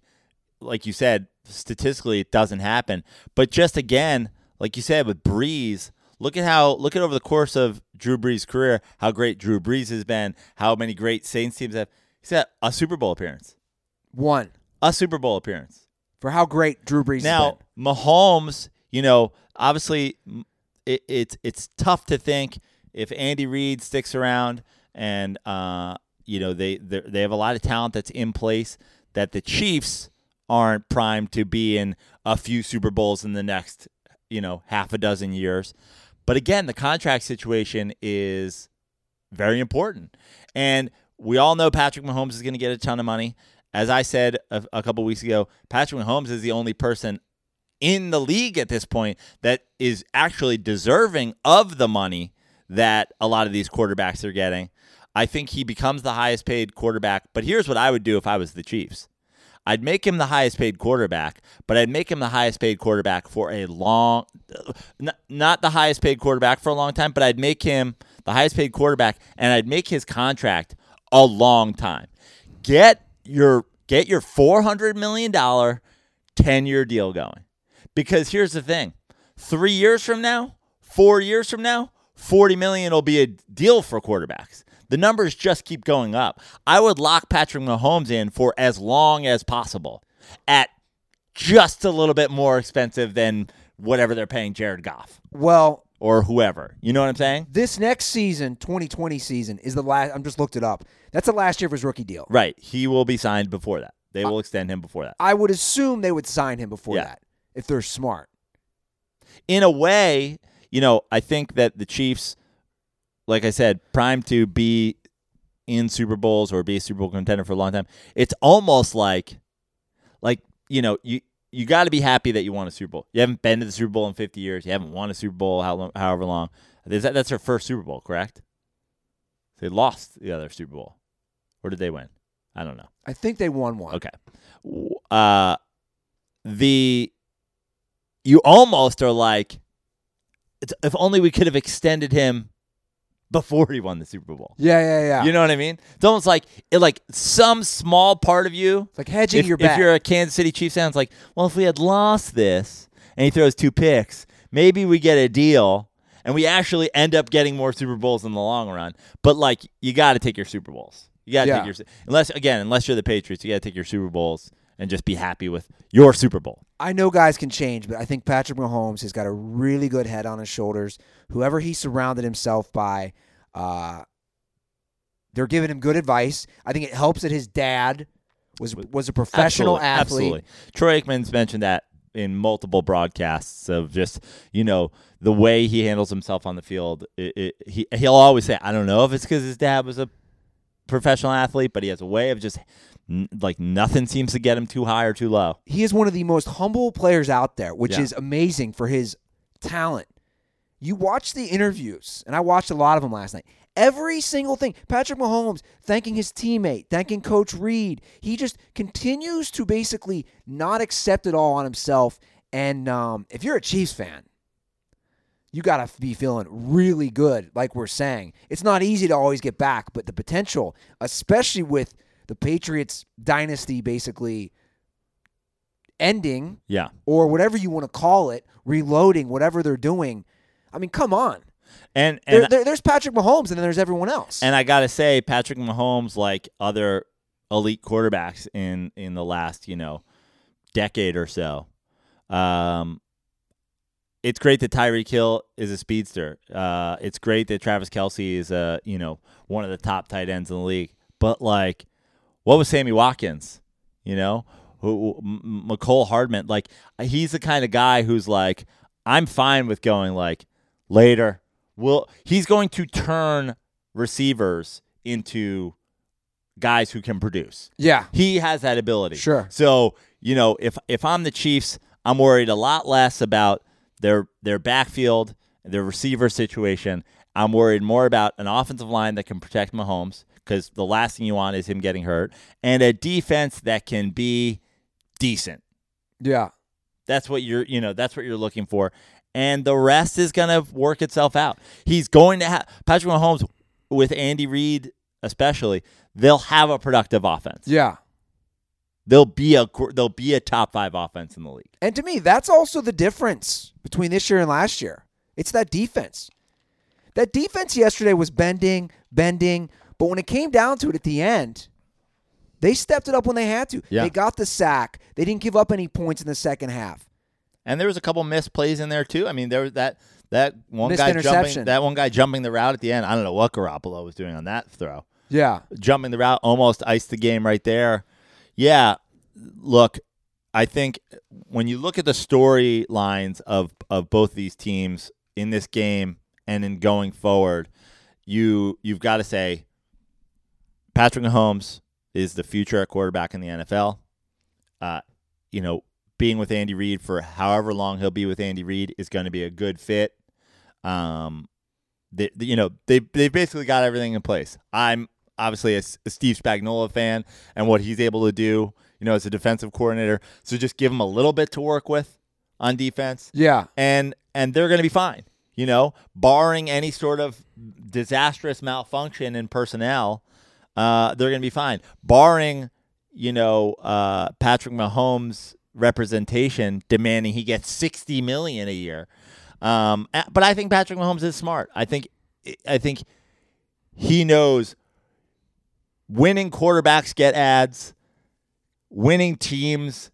like you said, statistically, it doesn't happen. But just again, like you said with Brees. Look at how look at over the course of Drew Brees' career, how great Drew Brees has been, how many great Saints teams have. He's got a Super Bowl appearance. One, A Super Bowl appearance. for how great Drew Brees Now, has been. Mahomes, you know, obviously it, it's it's tough to think if Andy Reid sticks around and uh, you know they they have a lot of talent that's in place that the Chiefs aren't primed to be in a few Super Bowls in the next you know half a dozen years. But again, the contract situation is very important. And we all know Patrick Mahomes is going to get a ton of money. As I said a, a couple weeks ago, Patrick Mahomes is the only person in the league at this point that is actually deserving of the money that a lot of these quarterbacks are getting. I think he becomes the highest paid quarterback. But here's what I would do if I was the Chiefs. I'd make him the highest paid quarterback, but I'd make him the highest paid quarterback for a long, not the highest paid quarterback for a long time, but I'd make him the highest paid quarterback, and I'd make his contract a long time. Get your get your four hundred million dollar ten year deal going. Because here's the thing: three years from now, four years from now, forty million will be a deal for quarterbacks. The numbers just keep going up. I would lock Patrick Mahomes in for as long as possible at just a little bit more expensive than whatever they're paying Jared Goff Well, or whoever. You know what I'm saying? this next season, 2020 season, is the last. I'm just looked it up. That's the last year of his rookie deal. Right. He will be signed before that. They will extend him before that. I would assume they would sign him before Yeah. that if they're smart. in a way, you know, I think that the Chiefs, like I said, primed to be in Super Bowls or be a Super Bowl contender for a long time. It's almost like, like you know, you you got to be happy that you won a Super Bowl. You haven't been to the Super Bowl in 50 years. You haven't won a Super Bowl how long, however long. Is that, that's their first Super Bowl, correct? They lost the other Super Bowl, or did they win? I don't know. I think they won one. Okay. Uh, the you almost are like, it's, if only we could have extended him before he won the Super Bowl. Yeah, yeah, yeah. You know what I mean? It's almost like it, like some small part of you. it's like hedging If, your if bet. you're a Kansas City Chiefs fan, it's like, well, if we had lost this and he throws two picks, maybe we get a deal and we actually end up getting more Super Bowls in the long run. But like, you got to take your Super Bowls. You got to Yeah. take your unless again, unless you're the Patriots, you got to take your Super Bowls and just be happy with your Super Bowl. I know guys can change, but I think Patrick Mahomes has got a really good head on his shoulders. Whoever he surrounded himself by, uh, they're giving him good advice. I think it helps that his dad was was a professional Absolutely, athlete. Absolutely. Troy Aikman's mentioned that in multiple broadcasts of just you know the way he handles himself on the field. It, it, he he'll always say, "I don't know if it's because his dad was a professional athlete, but he has a way of just n- like nothing seems to get him too high or too low." He is one of the most humble players out there, which Yeah. is amazing for his talent. You watch the interviews, and I watched a lot of them last night. Every single thing, Patrick Mahomes thanking his teammate, thanking Coach Reid. He just continues to basically not accept it all on himself. And um, if you're a Chiefs fan, you got to be feeling really good, like we're saying. It's not easy to always get back, but the potential, especially with the Patriots dynasty basically ending Yeah, or whatever you want to call it, reloading, whatever they're doing. I mean, come on. and There, and there- there's Patrick Mahomes, and then there's everyone else. and I gotta say, Patrick Mahomes, like other elite quarterbacks in in the last you know decade or so, um, it's great that Tyreek Hill is a speedster. Uh, it's great that Travis Kelce is a you know one of the top tight ends in the league. But like, what was Sammy Watkins? You know, who Mecole Hardman? Like, he's the kind of guy who's like, I'm fine with going like later. Will he's going to turn receivers into guys who can produce? yeah, He has that ability. Sure. So, you know, if if I'm the Chiefs, I'm worried a lot less about their their backfield, their receiver situation. I'm worried more about an offensive line that can protect Mahomes because the last thing you want is him getting hurt, and a defense that can be decent. yeah. That's what you're, you know, that's what you're looking for. And the rest is going to work itself out. He's going to have Patrick Mahomes with Andy Reid, especially. They'll have a productive offense. Yeah. They'll be a they'll be a top five offense in the league. And to me, that's also the difference between this year and last year. It's that defense. That defense yesterday was bending, bending, but when it came down to it at the end, they stepped it up when they had to. Yeah. They got the sack. They didn't give up any points in the second half. And there was a couple missed plays in there too. I mean, there was that that one Missed guy jumping that one guy jumping the route at the end. I don't know what Garoppolo was doing on that throw. Yeah. jumping the route almost iced the game right there. Yeah, look, I think when you look at the storylines of of both these teams in this game and in going forward, you you've got to say Patrick Mahomes is the future at quarterback in the NFL. Uh, you know, being with Andy Reid for however long he'll be with Andy Reid is going to be a good fit. Um, they, they- you know, they they basically got everything in place. I'm obviously a Steve Spagnuolo fan and what he's able to do, you know, as a defensive coordinator. So just give him a little bit to work with on defense, Yeah. and and they're going to be fine. You know, barring any sort of disastrous malfunction in personnel, uh, they're going to be fine. Barring, you know, uh, Patrick Mahomes representation demanding he gets 60 million a year. Um, but I think Patrick Mahomes is smart. I think I think he knows winning quarterbacks get ads, winning teams,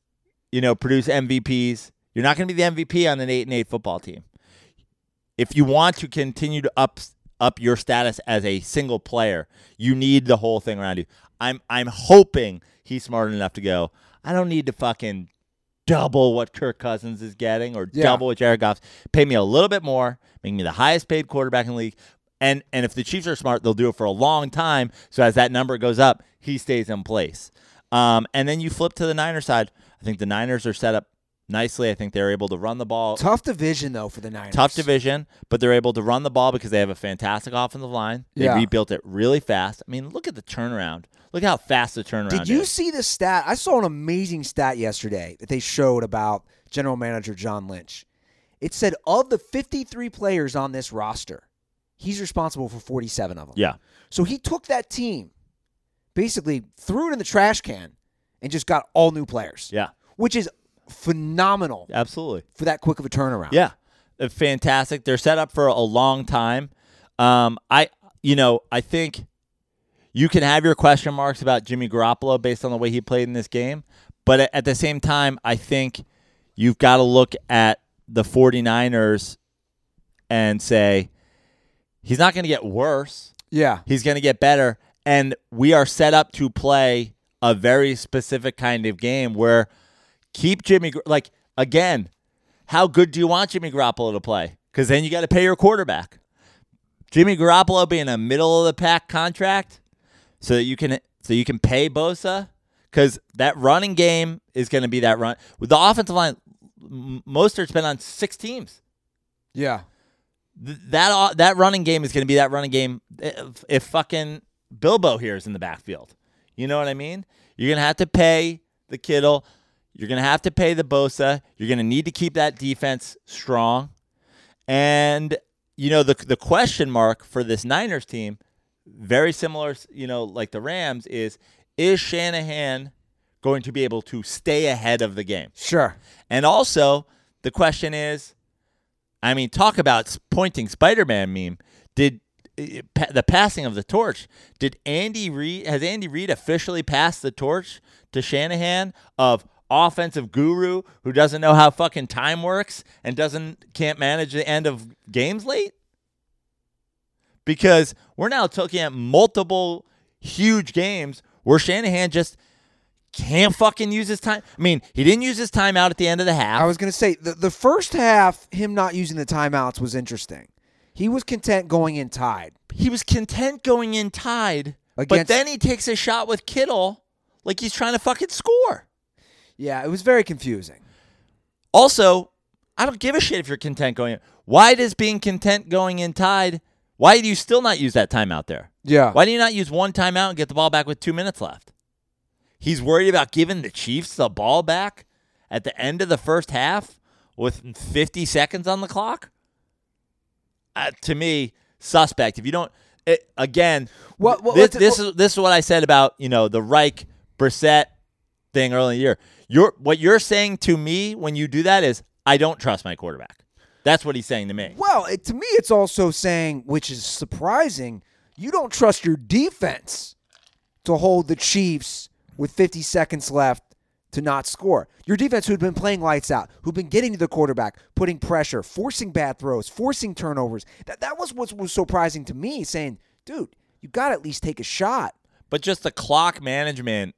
you know, produce MVPs. You're not going to be the MVP on an 8 and 8 football team. If you want to continue to up up your status as a single player, you need the whole thing around you. I'm I'm hoping he's smart enough to go. I don't need to fucking double what Kirk Cousins is getting or Yeah. double what Jared Goff. Pay me a little bit more, make me the highest paid quarterback in the league. And and if the Chiefs are smart, they'll do it for a long time. So as that number goes up, he stays in place. Um, and then you flip to the Niners side. I think the Niners are set up nicely. I think they're able to run the ball. Tough division though for the Niners. Tough division, but they're able to run the ball because they have a fantastic offensive line. They Yeah. rebuilt it really fast. I mean, look at the turnaround. Look how fast the turnaround Did you is. see the stat? I saw an amazing stat yesterday that they showed about general manager John Lynch. It said of the 53 players on this roster, he's responsible for 47 of them. Yeah. So he took that team, basically threw it in the trash can, and just got all new players. Yeah. Which is phenomenal Absolutely. for that quick of a turnaround. Yeah, fantastic. They're set up for a long time. Um, I, you know, I think you can have your question marks about Jimmy Garoppolo based on the way he played in this game, but at- at the same time, I think you've got to look at the 49ers and say he's not going to get worse. Yeah. He's going to get better. And we are set up to play a very specific kind of game where keep Jimmy, like, again, how good do you want Jimmy Garoppolo to play? Because then you got to pay your quarterback. Jimmy Garoppolo being a middle of the pack contract so that you can so you can pay Bosa because that running game is going to be that run with the offensive line. Mostert's been on six teams Yeah. th- that that running game is going to be that running game if, if fucking Bilbo here is in the backfield. You know what I mean? You're going to have to pay the Kittle. You're going to have to pay the Bosa. You're going to need to keep that defense strong. And you know the the question mark for this Niners team, very similar, you know, like the Rams is is Shanahan going to be able to stay ahead of the game? Sure. And also, the question is, I mean, talk about pointing Spider-Man meme. Did uh, the passing of the torch? Did Andy Reid has Andy Reid officially passed the torch to Shanahan of offensive guru who doesn't know how fucking time works and doesn't can't manage the end of games late? Because we're now looking at multiple huge games where Shanahan just can't fucking use his time. I mean, he didn't use his timeout at the end of the half. I was going to say the, the first half, him not using the timeouts was interesting. He was content going in tied. he was content going in tied, but then he takes a shot with Kittle like he's trying to fucking score. Yeah, it was very confusing. Also, I don't give a shit if you're content going in. Why does being content going in tied? Why do you still not use that timeout there? Yeah. Why do you not use one timeout and get the ball back with two minutes left? He's worried about giving the Chiefs the ball back at the end of the first half with 50 seconds on the clock. Uh, to me, suspect. If you don't, it, again, Well, well, this, this is this is what I said about you know the Reich Brissett thing early in the year. You're what you're saying to me when you do that is I don't trust my quarterback. That's what he's saying to me. Well, it, to me, it's also saying, which is surprising, you don't trust your defense to hold the Chiefs with 50 seconds left to not score. Your defense, who'd been playing lights out, who'd been getting to the quarterback, putting pressure, forcing bad throws, forcing turnovers. That, that was what was surprising to me, saying, dude, you got to at least take a shot. but just the clock management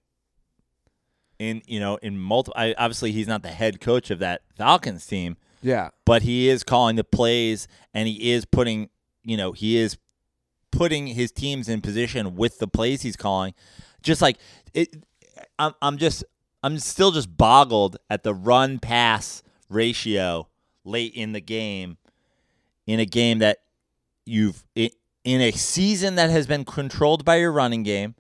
in you know in multiple I, obviously he's not the head coach of that Falcons team Yeah. but he is calling the plays and he is putting you know he is putting his teams in position with the plays he's calling just like it I'm, I'm just i'm still just boggled at the run pass ratio late in the game in a game that you've in a season that has been controlled by your running game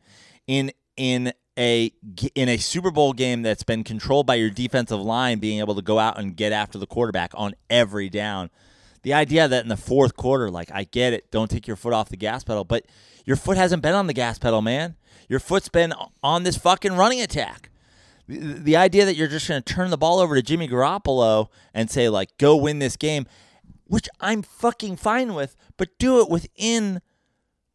in in a in a Super Bowl game that's been controlled by your defensive line being able to go out and get after the quarterback on every down. The idea that in the fourth quarter, like I get it, don't take your foot off the gas pedal, but your foot hasn't been on the gas pedal, man. Your foot's been on this fucking running attack. the, the idea that you're just going to turn the ball over to Jimmy Garoppolo and say like, "Go win this game," which I'm fucking fine with, but do it within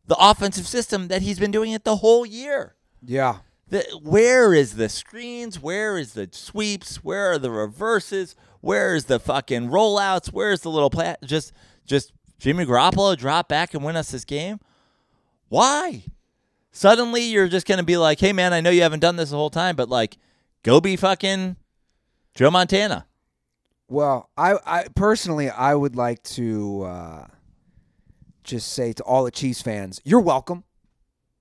the offensive system that he's been doing it the whole year. Yeah. The, where is the screens? Where is the sweeps? Where are the reverses? Where is the fucking rollouts? Where is the little play? Just, just Jimmy Garoppolo drop back and win us this game. Why? Suddenly you're just gonna be like, hey man, I know you haven't done this the whole time, but like, go be fucking Joe Montana. Well, I, I personally, I would like to uh, just say to all the Chiefs fans, you're welcome.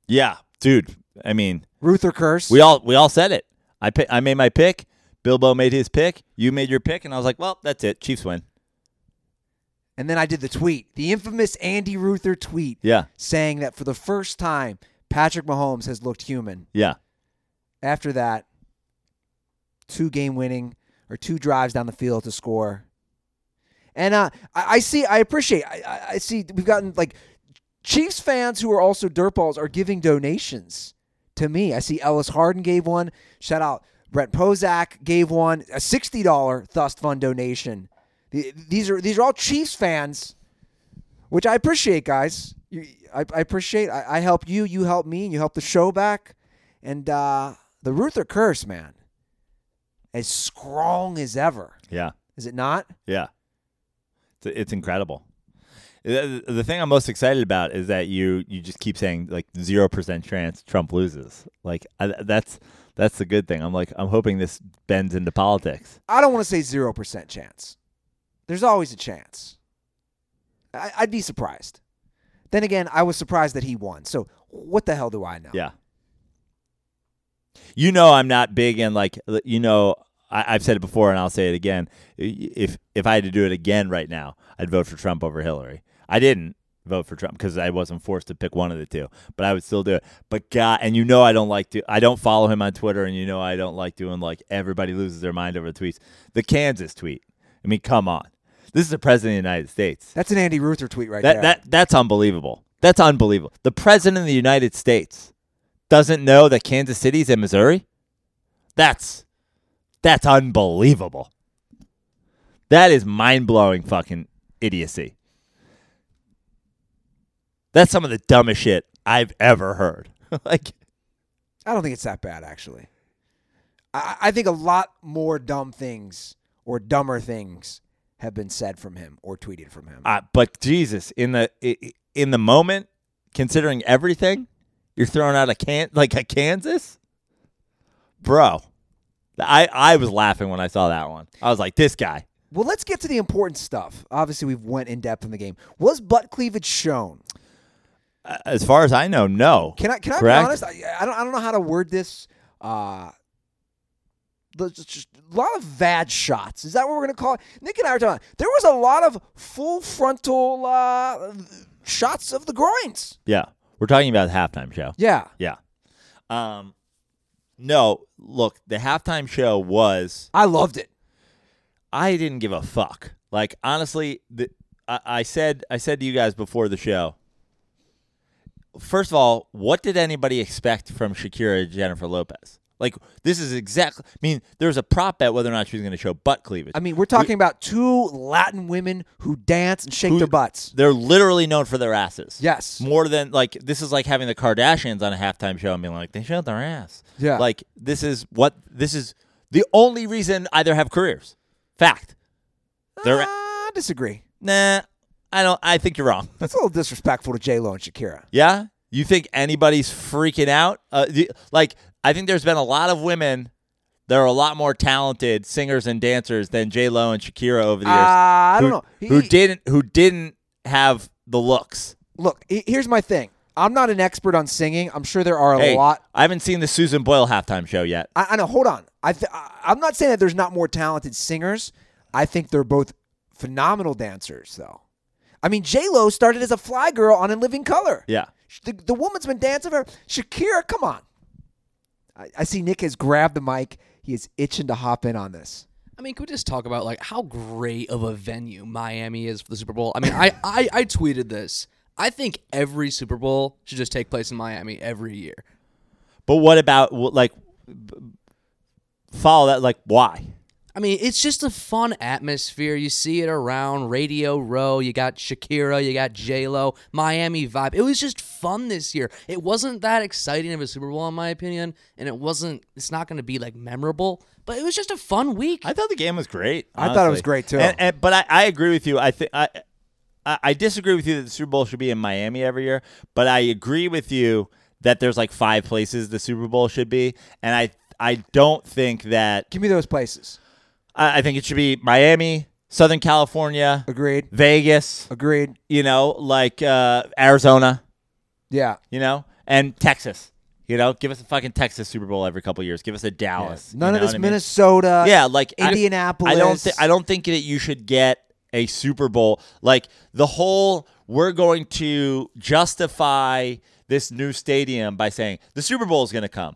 Yeah, dude. I mean, Ruther curse. we all we all said it. I pi- I made my pick. Bilbo made his pick. You made your pick, and I was like, well, that's it. Chiefs win. and then I did the tweet, the infamous Andy Ruther tweet, Yeah, saying that for the first time, Patrick Mahomes has looked human. yeah. After that, two game winning or two drives down the field to score. And uh, I, I see, I appreciate, I- I see we've gotten like Chiefs fans who are also dirtballs are giving donations to me. I see Ellis Harden gave one. Shout out Brett Pozak gave one a sixty dollar Thust Fund donation. These are these are all Chiefs fans, which I appreciate, guys. You, I, I appreciate. I, I help you, you help me, and you help the show back. And uh, the Ruther curse, man, as strong as ever. Yeah. Is it not? Yeah. It's, it's incredible. The, the thing I'm most excited about is that you you just keep saying like zero percent chance Trump loses. Like I, that's that's the good thing. I'm like I'm hoping this bends into politics. I don't want to say zero percent chance. There's always a chance. I, I'd be surprised. Then again, I was surprised that he won. So what the hell do I know? Yeah. You know I'm not big in like you know I, I've said it before and I'll say it again. If if I had to do it again right now, I'd vote for Trump over Hillary. I didn't vote for Trump because I wasn't forced to pick one of the two, but I would still do it. But God, and you know I don't like to. I don't follow him on Twitter, and you know I don't like doing like everybody loses their mind over the tweets. The Kansas tweet. I mean, come on. This is the president of the United States. That's an Andy Ruther tweet right That there. that that's unbelievable. That's unbelievable. The president of the United States doesn't know that Kansas City's in Missouri. That's that's unbelievable. That is mind blowing fucking idiocy. That's some of the dumbest shit I've ever heard. like, I don't think it's that bad, actually. I, I think a lot more dumb things or dumber things have been said from him or tweeted from him. uh, but Jesus, in the in the moment, considering everything, you're throwing out a can like a Kansas, bro. I I was laughing when I saw that one. I was like, this guy. well, let's get to the important stuff. Obviously, we've went in depth in the game. Was butt cleavage shown? As far as I know, no. Can I can I Correct? be honest? I, I don't I don't know how to word this. Uh, just a lot of bad shots. Is that what we're gonna call it? Nick and I were talking. There was a lot of full frontal uh, shots of the groins. Yeah, we're talking about the halftime show. Yeah. Yeah. Um, no. Look, the halftime show was. I loved it. I didn't give a fuck. Like honestly, the, I, I said I said to you guys before the show. First of all, what did anybody expect from Shakira Jennifer Lopez? Like this is exactly. I mean, there was a prop bet whether or not she was going to show butt cleavage. I mean, we're talking about two Latin women who dance and shake Who- their butts. They're literally known for their asses. Yes. More than like this is like having the Kardashians on a halftime show and being like they showed their ass. Yeah. Like this is what this is the only reason either have careers. Fact. They're Uh, I disagree. nah. I don't. I think you're wrong. That's a little disrespectful to J Lo and Shakira. Yeah? You think anybody's freaking out? Uh, the- like, I think there's been a lot of women that are a lot more talented singers and dancers than J Lo and Shakira over the years. Uh, I don't know. He- who didn't who didn't have the looks. Look, he- here's my thing. I'm not an expert on singing. I'm sure there are a Hey, lot. I haven't seen the Susan Boyle halftime show yet. I, I know. Hold on. I th- I'm not saying that there's not more talented singers. I think they're both phenomenal dancers, though. I mean, J Lo started as a fly girl on In Living Color. Yeah. The, the woman's been dancing for Shakira. Come on. I, I see Nick has grabbed the mic. He is itching to hop in on this. I mean, can we just talk about like how great of a venue Miami is for the Super Bowl? I mean, I, I, I tweeted this. I think every Super Bowl should just take place in Miami every year. But what about like follow that. Like, why? I mean, it's just a fun atmosphere. You see it around Radio Row. You got Shakira, you got J Lo, Miami vibe. It was just fun this year. It wasn't that exciting of a Super Bowl, in my opinion, and it wasn't. It's not going to be like memorable, but it was just a fun week. I thought the game was great. I thought it was great, too. And, and- but I, I agree with you. I think I, I I disagree with you that the Super Bowl should be in Miami every year. But I agree with you that there's like five places the Super Bowl should be, and I I don't think that Give me those places. I, I think it should be Miami, Southern California, Agreed. Vegas. Agreed. You know, like uh, Arizona. Yeah. You know, and Texas. You know, give us a fucking Texas Super Bowl every couple of years. Give us a Dallas. None you of know this what I mean? Minnesota. Yeah, like I- Indianapolis. I, don't. Th- I don't think that you should get a Super Bowl like the whole. We're going to justify this new stadium by saying the Super Bowl is going to come.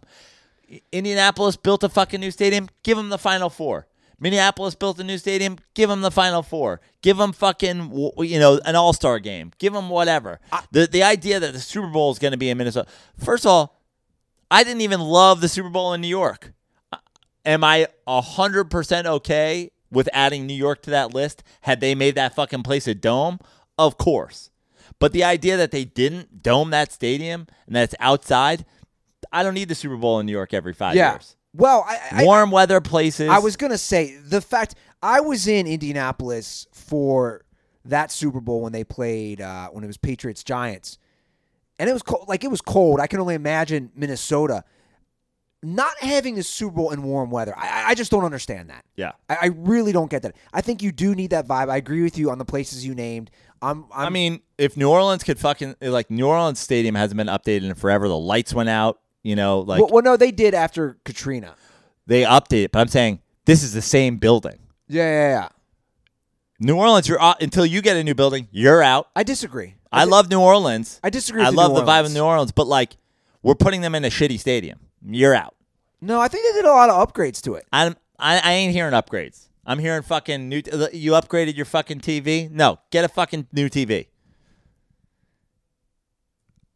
I- Indianapolis built a fucking new stadium. Give them the Final Four. Minneapolis built a new stadium. Give them the Final Four. Give them fucking you know an All Star game. Give them whatever. the the idea that the Super Bowl is going to be in Minnesota. First of all, I didn't even love the Super Bowl in New York. Am I 100% okay with adding New York to that list? Had they made that fucking place a dome? Of course. But the idea that they didn't dome that stadium and that it's outside, I don't need the Super Bowl in New York every five Yeah. years. Well, I, I, Warm weather places. I was gonna say the fact I was in Indianapolis for that Super Bowl when they played uh, when it was Patriots Giants, and it was cold. Like it was cold. I can only imagine Minnesota not having the Super Bowl in warm weather. I, I- I just don't understand that. Yeah. I, I really don't get that. I think you do need that vibe. I agree with you on the places you named. I'm. I'm I mean, if New Orleans could fucking like New Orleans Stadium hasn't been updated in forever. The lights went out. You know, like well, well, no, they did after Katrina. they updated. But I'm saying this is the same building. Yeah, yeah, yeah. New Orleans, you're out, until you get a new building, you're out. I disagree. I di- love New Orleans. I disagree. I love the vibe of New Orleans, but like we're putting them in a shitty stadium. You're out. No, I think they did a lot of upgrades to it. I'm I, I ain't hearing upgrades. I'm hearing fucking new. You upgraded your fucking TV? No, get a fucking new TV.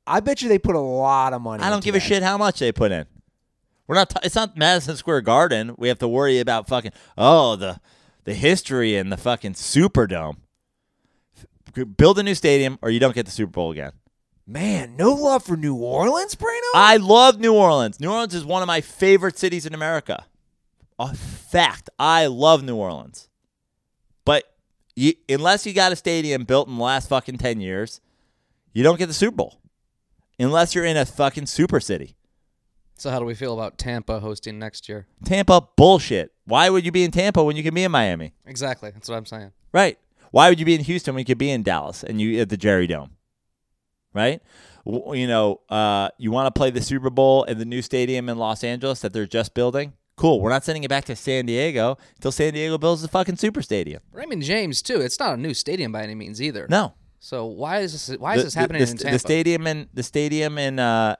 I bet you they put a lot of money. I don't give a shit how much they put in. We're not. T- it's not Madison Square Garden. We have to worry about fucking oh the the history and the fucking Superdome. Build a new stadium, or you don't get the Super Bowl again. Man, no love for New Orleans, Brano. I love New Orleans. New Orleans is one of my favorite cities in America. A fact. I love New Orleans. But you, unless you got a stadium built in the last fucking 10 years, you don't get the Super Bowl. Unless you're in a fucking super city. So how do we feel about Tampa hosting next year? Tampa, bullshit. Why would you be in Tampa when you can be in Miami? Exactly. That's what I'm saying. Right. Why would you be in Houston when you could be in Dallas and you at the Jerry Dome? Right? You know, uh, you want to play the Super Bowl in the new stadium in Los Angeles that they're just building? Cool. We're not sending it back to San Diego until San Diego builds the fucking super stadium. Raymond James too. It's not a new stadium by any means either. No. So why is this? Why is The- this happening the, in Tampa? the stadium in the stadium in uh,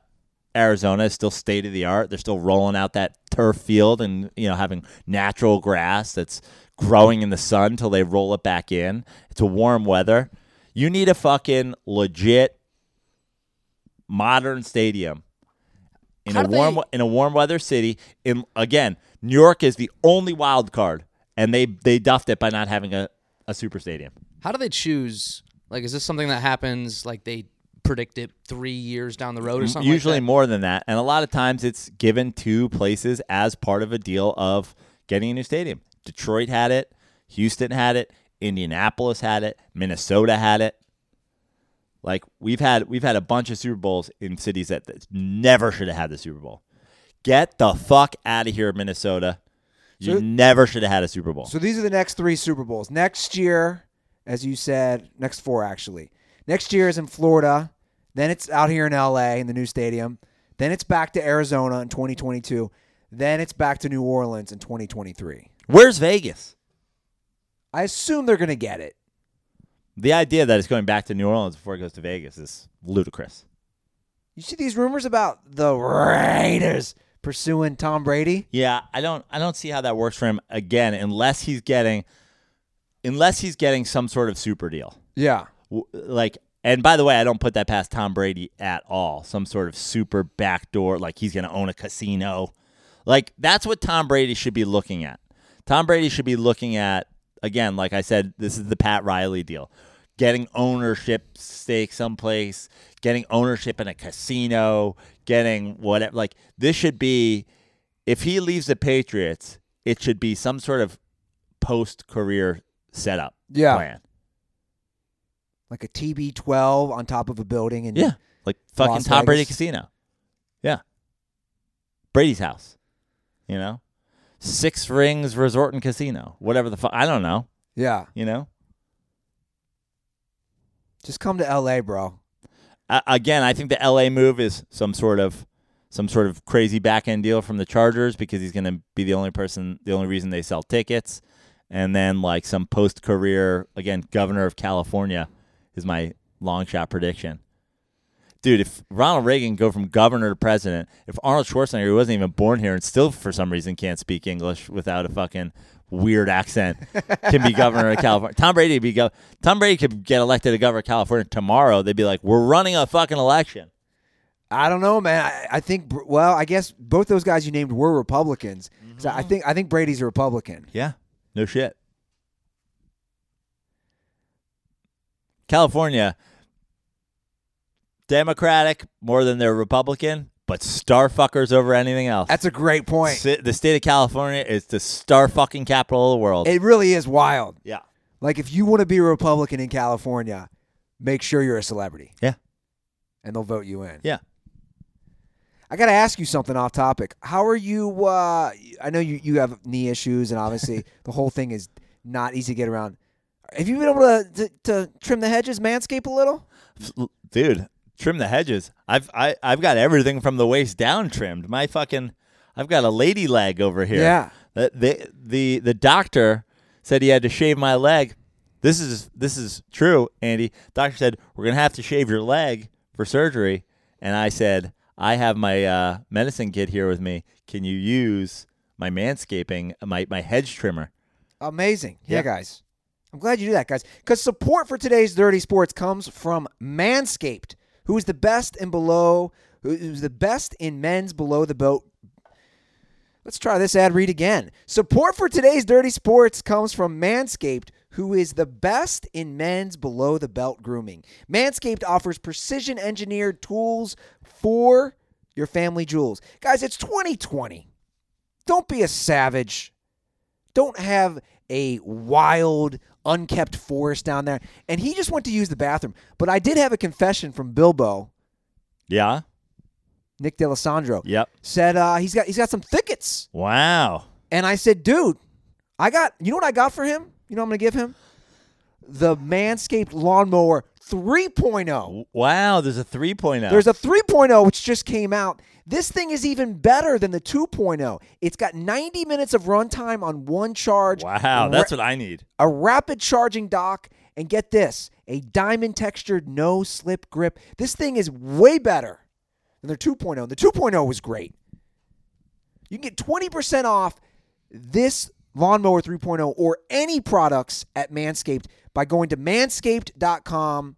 Arizona is still state of the art. They're still rolling out that turf field and you know having natural grass that's growing in the sun till they roll it back in. It's a warm weather. You need a fucking legit modern stadium in How a warm they- in a warm weather city. In again, New York is the only wild card, and they they duffed it by not having a, a super stadium. How do they choose? Like, is this something that happens? Like they predict it three years down the road or something? Usually like that? more than that, and a lot of times it's given to places as part of a deal of getting a new stadium. Detroit had it, Houston had it, Indianapolis had it, Minnesota had it. Like we've had we've had a bunch of Super Bowls in cities that, that never should have had the Super Bowl. Get the fuck out of here, Minnesota. You So- never should have had a Super Bowl. So these are the next three Super Bowls. Next year, as you said, next four actually. Next year is in Florida. Then it's out here in LA in the new stadium. Then it's back to Arizona in 2022. Then it's back to New Orleans in 2023. Where's Vegas? I assume they're going to get it. The idea that it's going back to New Orleans before it goes to Vegas is ludicrous. You see these rumors about the Raiders pursuing Tom Brady? Yeah, I don't I don't see how that works for him again unless he's getting unless he's getting some sort of super deal. Yeah. Like and by the way, I don't put that past Tom Brady at all. Some sort of super backdoor like he's going to own a casino. Like that's what Tom Brady should be looking at. Tom Brady should be looking at again, like I said, this is the Pat Riley deal. Getting ownership stake someplace, getting ownership in a casino, getting whatever like this should be if he leaves the Patriots, it should be some sort of post career setup Yeah. plan. Like a TB12 on top of a building. And Yeah. Like fucking Las Tom Brady Casino. Yeah. Brady's house. You know? Six Rings Resort and Casino. Whatever the fuck. I don't know. Yeah. You know? Just come to LA, bro. Uh, again, I think the LA move is some sort of some sort of crazy back end deal from the Chargers because he's going to be the only person, the only reason they sell tickets, and then like some post career again, governor of California is my long shot prediction. Dude, if Ronald Reagan go from governor to president, if Arnold Schwarzenegger, who wasn't even born here and still for some reason can't speak English without a fucking weird accent, can be governor of California. Tom Brady be go- Tom Brady could get elected to governor of California tomorrow. They'd be like, "We're running a fucking election." I don't know, man. I, I think, well, I guess both those guys you named were Republicans. 'Cause I mm-hmm. think I think Brady's a Republican. Yeah, no shit. California, Democratic more than they're Republican, but star fuckers over anything else. That's a great point. Si- the state of California is the star fucking capital of the world. It really is wild. yeah. Like if you want to be a Republican in California, make sure you're a celebrity Yeah. and they'll vote you in. Yeah. I got to ask you something off topic. How are you? Uh, I know you, you have knee issues, and obviously the whole thing is not easy to get around. Have you been able to, to, to trim the hedges, manscape a little? Dude, trim the hedges. I've I, I've got everything from the waist down trimmed. My fucking I've got a lady leg over here. Yeah. The the the, the doctor said he had to shave my leg. This is this is true, Andy. Doctor said we're gonna have to shave your leg for surgery, and I said I have my uh, medicine kit here with me. Can you use my manscaping my my hedge trimmer? Amazing. Yeah, Yeah. guys. I'm glad you do that, guys. Because support for today's Dirty Sports comes from Manscaped, who is the best in below, who is the best in men's below the belt. Let's try this ad read again. Support for today's Dirty Sports comes from Manscaped, who is the best in men's below the belt grooming. Manscaped offers precision engineered tools for your family jewels. Guys, it's 2020. Don't be a savage don't have a wild, unkept forest down there. And he just went to use the bathroom. But I did have a confession from Bilbo, Yeah. Nick D'Alessandro. Yep. Said uh, he's got he's got some thickets. Wow. And I said, dude, I got you know what I got for him? You know what I'm gonna give him? The Manscaped Lawnmower 3.0. Wow. There's a 3.0. There's a 3.0 which just came out. This thing is even better than the 2.0. It's got 90 minutes of runtime on one charge. wow. Ra- That's what I need. a rapid charging dock, and get this a diamond textured no slip grip. This thing is way better than their 2.0. The 2.0 was great. You can get 20% off this lawnmower 3.0 or any products at Manscaped by going to manscaped.com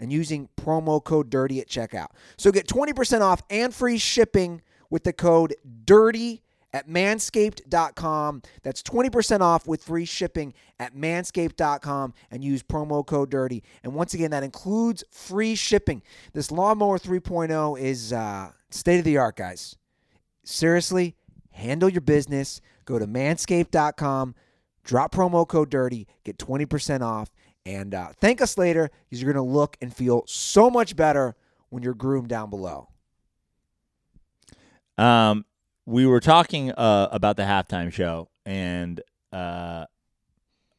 and using promo code dirty at checkout. So get 20% off and free shipping with the code dirty at manscaped.com. That's 20% off with free shipping at manscaped.com and use promo code dirty. And once again, that includes free shipping. This lawnmower 3.0 is uh, state of the art, guys. Seriously, handle your business. Go to manscaped.com, drop promo code dirty, get 20% off, and uh, thank us later because you're going to look and feel so much better when you're groomed down below. Um, we were talking uh, about the halftime show, and uh,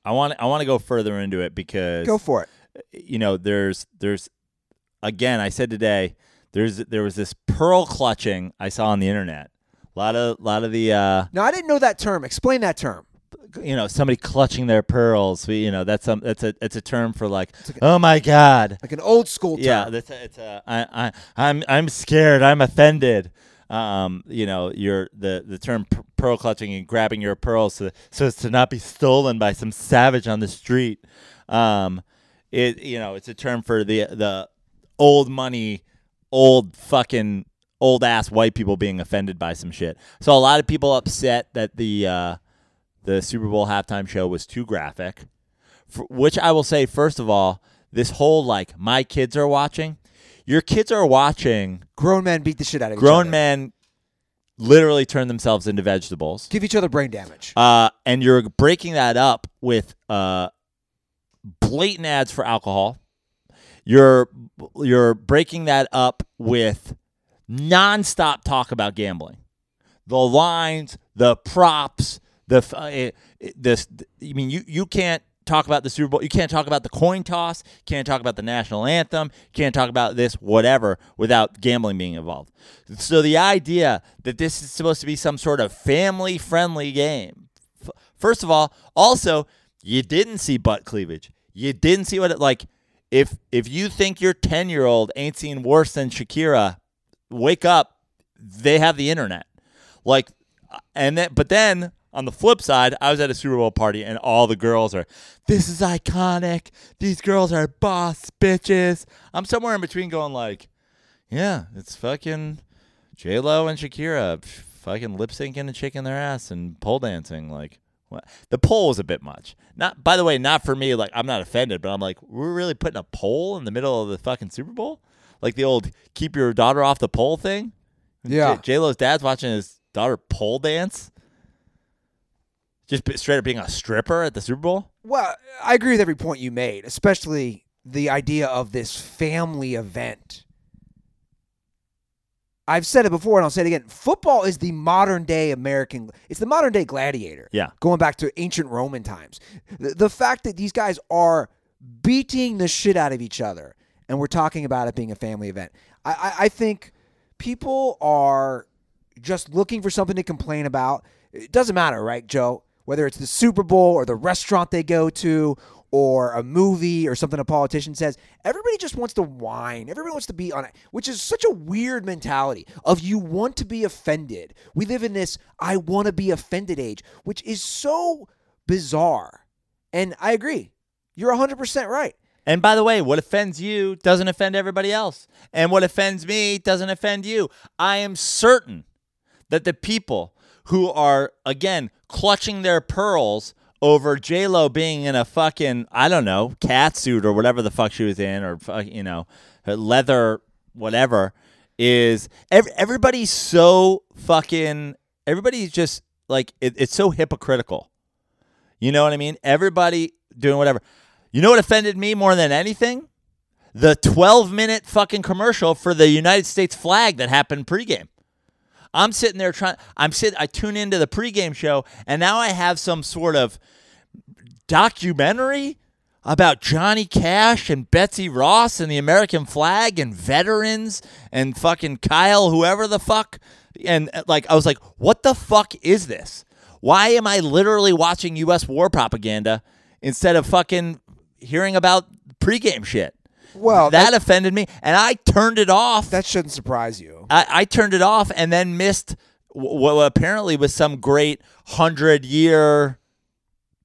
I want I want to go further into it because Go for it. you know there's there's again I said today there's there was this pearl clutching I saw on the internet. A lot of lot of the uh, Now, I didn't know that term. Explain that term. you know somebody clutching their pearls. We, you know that's some that's a it's a term for like oh my god Like an old school term. yeah, that's a, it's a I, I I'm I'm scared. I'm offended. Um, you know, your the the term p- pearl clutching and grabbing your pearls so, so as to not be stolen by some savage on the street. Um, it you know it's a term for the the old money, old fucking old ass white people being offended by some shit. So a lot of people upset that the uh, the Super Bowl halftime show was too graphic. For, which I will say, first of all, this whole like my kids are watching. Your kids are watching Grown men beat the shit out of each grown other. men literally turn themselves into vegetables. give each other brain damage. Uh, and you're breaking that up with uh, blatant ads for alcohol. You're you're breaking that up with nonstop talk about gambling, the lines, the props, the uh, this. I mean, you you can't talk about the Super Bowl. You can't talk about the coin toss. Can't talk about the national anthem. Can't talk about this whatever without gambling being involved. So the idea that this is supposed to be some sort of family friendly game. First of all, also you didn't see butt cleavage. You didn't see what it like. If if you think your ten year old ain't seen worse than Shakira, wake up. They have the internet. Like, and then but then on the flip side, I was at a Super Bowl party and all the girls are, this is iconic. These girls are boss bitches. I'm somewhere in between going like, yeah, it's fucking J Lo and Shakira fucking lip syncing and shaking their ass and pole dancing. Like, what? The pole was a bit much. Not, by the way, not for me. Like, I'm not offended, but I'm like, we're really putting a pole in the middle of the fucking Super Bowl, like the old keep your daughter off the pole thing. Yeah. J Lo's dad's watching his daughter pole dance. Just straight up being a stripper at the Super Bowl. Well, I agree with every point you made, especially the idea of this family event. I've said it before and I'll say it again. Football is the modern day American, it's the modern day gladiator. Yeah. Going back to ancient Roman times. The, the fact that these guys are beating the shit out of each other and we're talking about it being a family event. I, I, I think people are just looking for something to complain about. It doesn't matter, right, Joe? Whether it's the Super Bowl or the restaurant they go to or a movie or something a politician says, everybody just wants to whine. Everybody wants to be on it, which is such a weird mentality of you want to be offended. We live in this I want to be offended age, which is so bizarre. And I agree. You're 100% right. And by the way, what offends you doesn't offend everybody else. And what offends me doesn't offend you. I am certain that the people who are, again, clutching their pearls over Lo being in a fucking, I don't know, cat suit or whatever the fuck she was in, or, you know, leather, whatever, is ev- everybody's so fucking, everybody's just like, it, it's so hypocritical. You know what I mean? Everybody doing whatever. You know what offended me more than anything? The 12 minute fucking commercial for the United States flag that happened pregame. I'm sitting there trying, I'm sitting, I tune into the pregame show, and now I have some sort of documentary about Johnny Cash and Betsy Ross and the American flag and veterans and fucking Kyle, whoever the fuck. And uh, like, I was like, what the fuck is this? Why am I literally watching U.S. war propaganda instead of fucking hearing about pregame shit? Well, that, offended me, and I turned it off. That shouldn't surprise you. I, I turned it off and then missed wh- what apparently was some great hundred year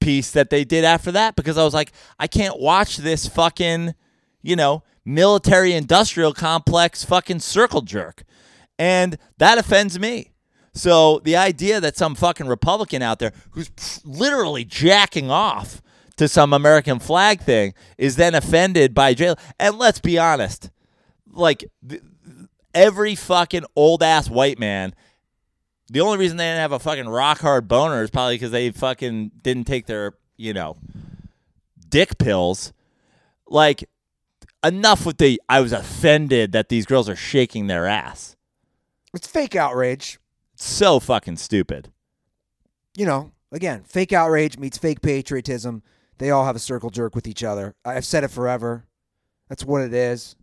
piece that they did after that because I was like, I can't watch this fucking, you know, military industrial complex fucking circle jerk. And that offends me. So the idea that some fucking Republican out there who's literally jacking off to some American flag thing is then offended by J Lo. And let's be honest, like th- every fucking old ass white man. The only reason they didn't have a fucking rock hard boner is probably because they fucking didn't take their, you know, dick pills. Like, enough with the. I was offended that these girls are shaking their ass. It's fake outrage. So fucking stupid. You know, again, fake outrage meets fake patriotism. They all have a circle jerk with each other. I've said it forever. That's what it is.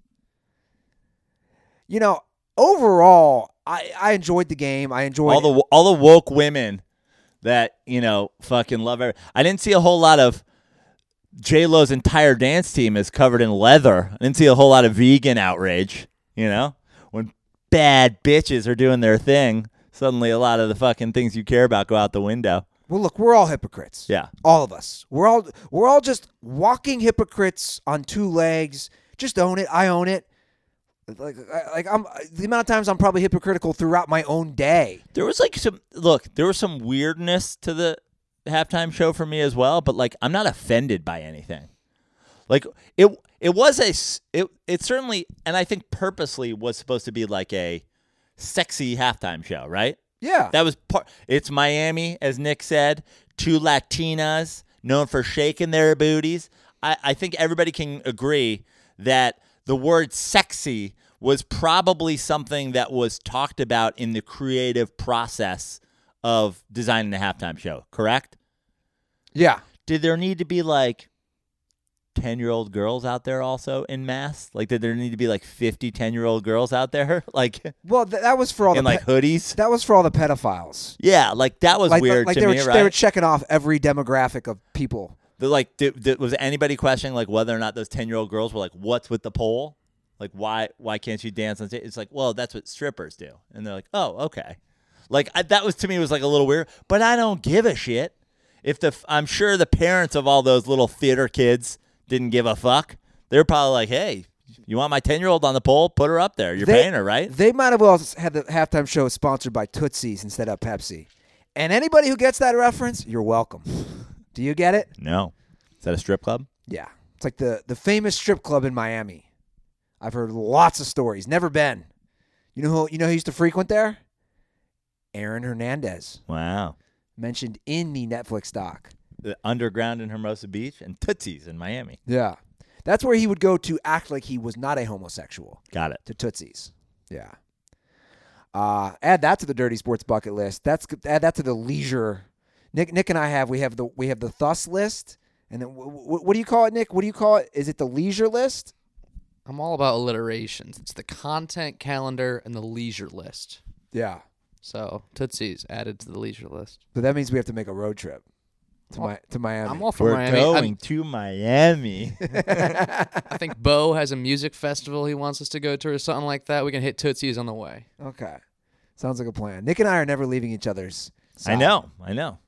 You know, overall, I, I enjoyed the game. I enjoyed all the all the woke women that you know fucking love it. I didn't see a whole lot of J Lo's entire dance team is covered in leather. I didn't see a whole lot of vegan outrage. You know, when bad bitches are doing their thing, suddenly a lot of the fucking things you care about go out the window. Well, look, we're all hypocrites. Yeah. all of us. We're all we're all just walking hypocrites on two legs. Just own it. I own it. Like, like I'm the amount of times I'm probably hypocritical throughout my own day. There was like some look. There was some weirdness to the halftime show for me as well, but like I'm not offended by anything. Like it, it was a it. It certainly, and I think purposely was supposed to be like a sexy halftime show, right? Yeah, That was part. It's Miami, as Nick said. Two Latinas known for shaking their booties. I, I think everybody can agree that the word sexy was probably something that was talked about in the creative process of designing the halftime show, correct? yeah. Did there need to be like 10 year old girls out there also in mass? Like, did there need to be like 50 10 year old girls out there? like, Well, th- that was for all in the like pe- hoodies? that was for all the pedophiles. Yeah, like that was Like, weird like to they me, were right? they were checking off every demographic of people. Like, did, did, was anybody questioning like whether or not those ten year old girls were like, "What's with the pole? Like, why why can't you dance on stage?" It's like, well, that's what strippers do, and they're like, "Oh, okay." Like I, that was to me was like a little weird, but I don't give a shit. If the I'm sure the parents of all those little theater kids didn't give a fuck. They're probably like, "Hey, you want my ten year old on the pole? Put her up there. You're They- paying her, right?" They might have well had the halftime show sponsored by Tootsie's instead of Pepsi. And anybody who gets that reference, you're welcome. Do you get it? no, is that a strip club? Yeah. It's like the the famous strip club in Miami. I've heard lots of stories. Never been. You know who you know who used to frequent there? Aaron Hernandez, Wow. mentioned in the Netflix doc. The underground in Hermosa Beach and Tootsie's in Miami. Yeah. That's where he would go to act like he was not a homosexual. Got it. to Tootsie's. Yeah. Uh, add that to the dirty sports bucket list. That's add that to the leisure. Nick, Nick and I have we have the we have the thus list, and then w- w- what do you call it, Nick? What do you call it? Is it the leisure list? I'm all about alliterations. It's the content calendar and the leisure list. Yeah. So Tootsie's added to the leisure list. So that means we have to make a road trip to my to Miami. I'm all for We're Miami. I'm- going to Miami. I think Bo has a music festival he wants us to go to or something like that. We can hit Tootsie's on the way. okay. Sounds like a plan. Nick and I are never leaving each other's. Side. I know. I know.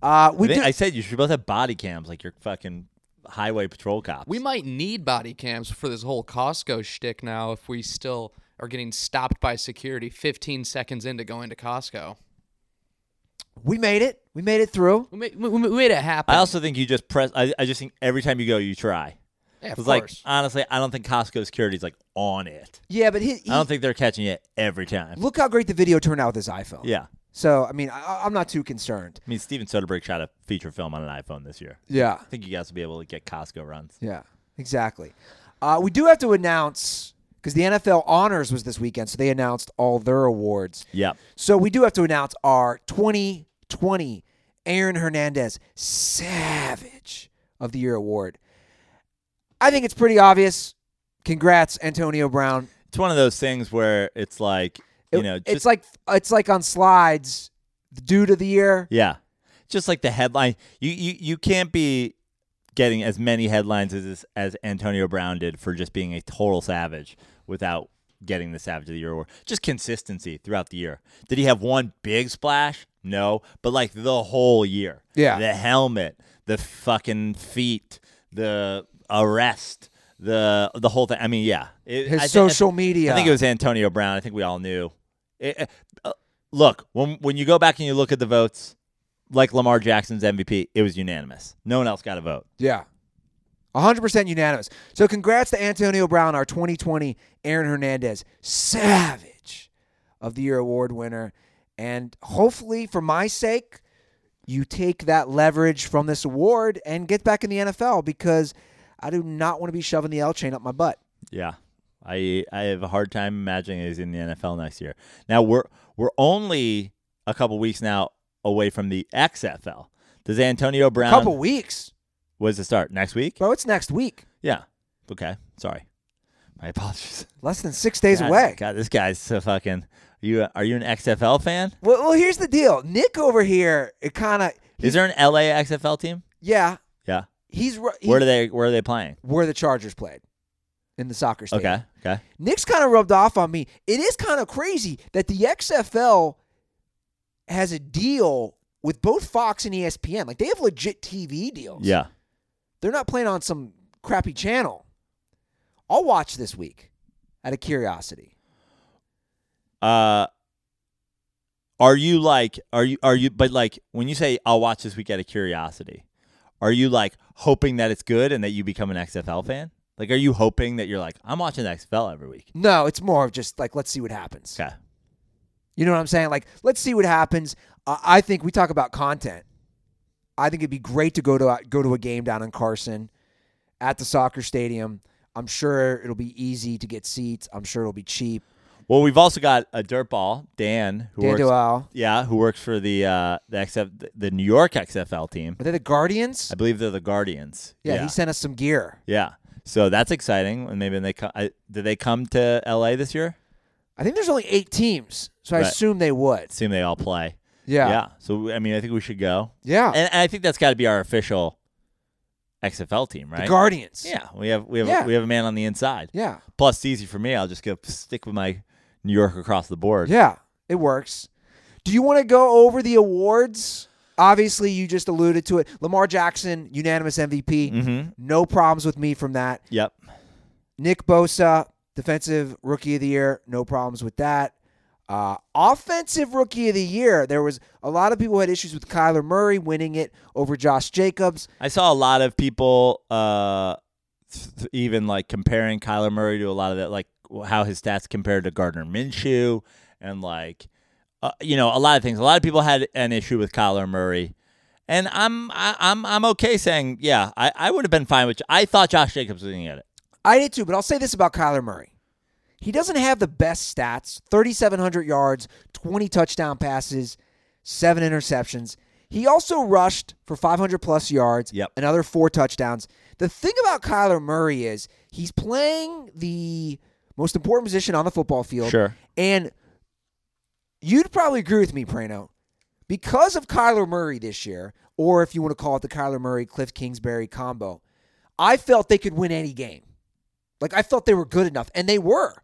Uh, we I, think- do. I said you should both have body cams like your fucking highway patrol cops. We might need body cams for this whole Costco shtick now if we still are getting stopped by security 15 seconds into going to Costco. We made it. We made it through. We made, we, we made it happen. I also think you just press. I, I just think every time you go, you try. yeah, of Because like course. honestly, I don't think Costco security's like on it. Yeah, but he, he I don't think they're catching it every time. look how great the video turned out with his iPhone. Yeah. So I mean, I, I'm not too concerned. I mean, Steven Soderbergh shot a feature film on an iPhone this year. Yeah. I think you guys will be able to get Costco runs. Yeah, exactly. Uh, we do have to announce because the NFL Honors was this weekend, so they announced all their awards. Yep. So we do have to announce our 2020 Aaron Hernandez Savage of the Year award. I think it's pretty obvious. Congrats, Antonio Brown. It's one of those things where it's like you It- know, it's like it's like on slides, the dude of the year. yeah, just like the headline. You you you can't be getting as many headlines as as Antonio Brown did for just being a total savage without getting the Savage of the Year award. Just consistency throughout the year. Did he have one big splash? No, but like the whole year. Yeah. the helmet, the fucking feet, the arrest. The the whole thing. I mean, yeah. It, His I thi- social media. I think it was Antonio Brown. I think we all knew. It- uh, look, when when you go back and you look at the votes, like Lamar Jackson's MVP, it was unanimous. No one else got a vote. Yeah. 100% unanimous. So congrats to Antonio Brown, our 2020 Aaron Hernandez Savage of the Year award winner. And hopefully, for my sake, you take that leverage from this award and get back in the NFL because I do not want to be shoving the L chain up my butt. Yeah, I I have a hard time imagining he's in the NFL next year. Now we're we're only a couple weeks now away from the XFL. Does Antonio Brown? A couple weeks. When's the start? Next week? Bro, it's next week. Yeah. Okay. Sorry. My apologies. Less than six days God, away. God, this guy's so fucking. You are you an XFL fan? Well, well, here's the deal. Nick over here, it kind of, Is there an LA XFL team? yeah, Yeah. he's, he, Where do they Where are they playing? where the Chargers played in the soccer stadium. Okay. Okay. Nick's kind of rubbed off on me. It is kind of crazy that the XFL has a deal with both Fox and ESPN. Like they have legit TV deals. Yeah. They're not playing on some crappy channel. I'll watch this week. out of curiosity. Uh, are you like, are you, are you, but like when you say I'll watch this week out of curiosity, are you like hoping that it's good and that you become an XFL fan? Like, are you hoping that you're like, I'm watching the XFL every week? No, it's more of just like let's see what happens. Okay. You know what I'm saying? Like let's see what happens. Uh, I think we talk about content. I think it'd be great to go to go to a game down in Carson at the soccer stadium. I'm sure it'll be easy to get seats. I'm sure it'll be cheap. Well, we've also got a dirtball, Dan, who Dan works, Duval. yeah, who works for the uh, the XF, the New York XFL team. Are they the Guardians? I believe they're the Guardians. Yeah, yeah, he sent us some gear. Yeah. So that's exciting. And maybe they come. Did they come to LA this year? I think there's only eight teams, so I Right. assume they would. Assume they all play. Yeah. Yeah. So I mean, I think we should go, Yeah. and, and I think that's got to be our official XFL team, The right? Guardians. yeah. We have we have Yeah. we have a man on the inside. Yeah. Plus, it's easy for me. I'll just go stick with my New York across the board. Yeah. It works. Do you want to go over the awards? Obviously, you just alluded to it. Lamar Jackson, unanimous MVP. Mm-hmm. No problems with me from that. Yep. Nick Bosa, defensive rookie of the year. No problems with that. Uh, offensive rookie of the year. There was a lot of people had issues with Kyler Murray winning it over Josh Jacobs. I saw a lot of people, uh, th- even like comparing Kyler Murray to a lot of that, like how his stats compared to Gardner Minshew, and like, uh, you know, a lot of things. A lot of people had an issue with Kyler Murray, and I'm I, I'm I'm okay saying, yeah, I, I would have been fine with. I thought Josh Jacobs was going to get it. I did too, but I'll say this about Kyler Murray. He doesn't have the best stats 3,700 yards, 20 touchdown passes, seven interceptions. He also rushed for 500 plus yards, Yep. another four touchdowns. The thing about Kyler Murray is he's playing the most important position on the football field. Sure. And you'd probably agree with me, Prano. Because of Kyler Murray this year, or if you want to call it the Kyler Murray Cliff Kingsbury combo, I felt they could win any game. Like I felt they were good enough, and they were.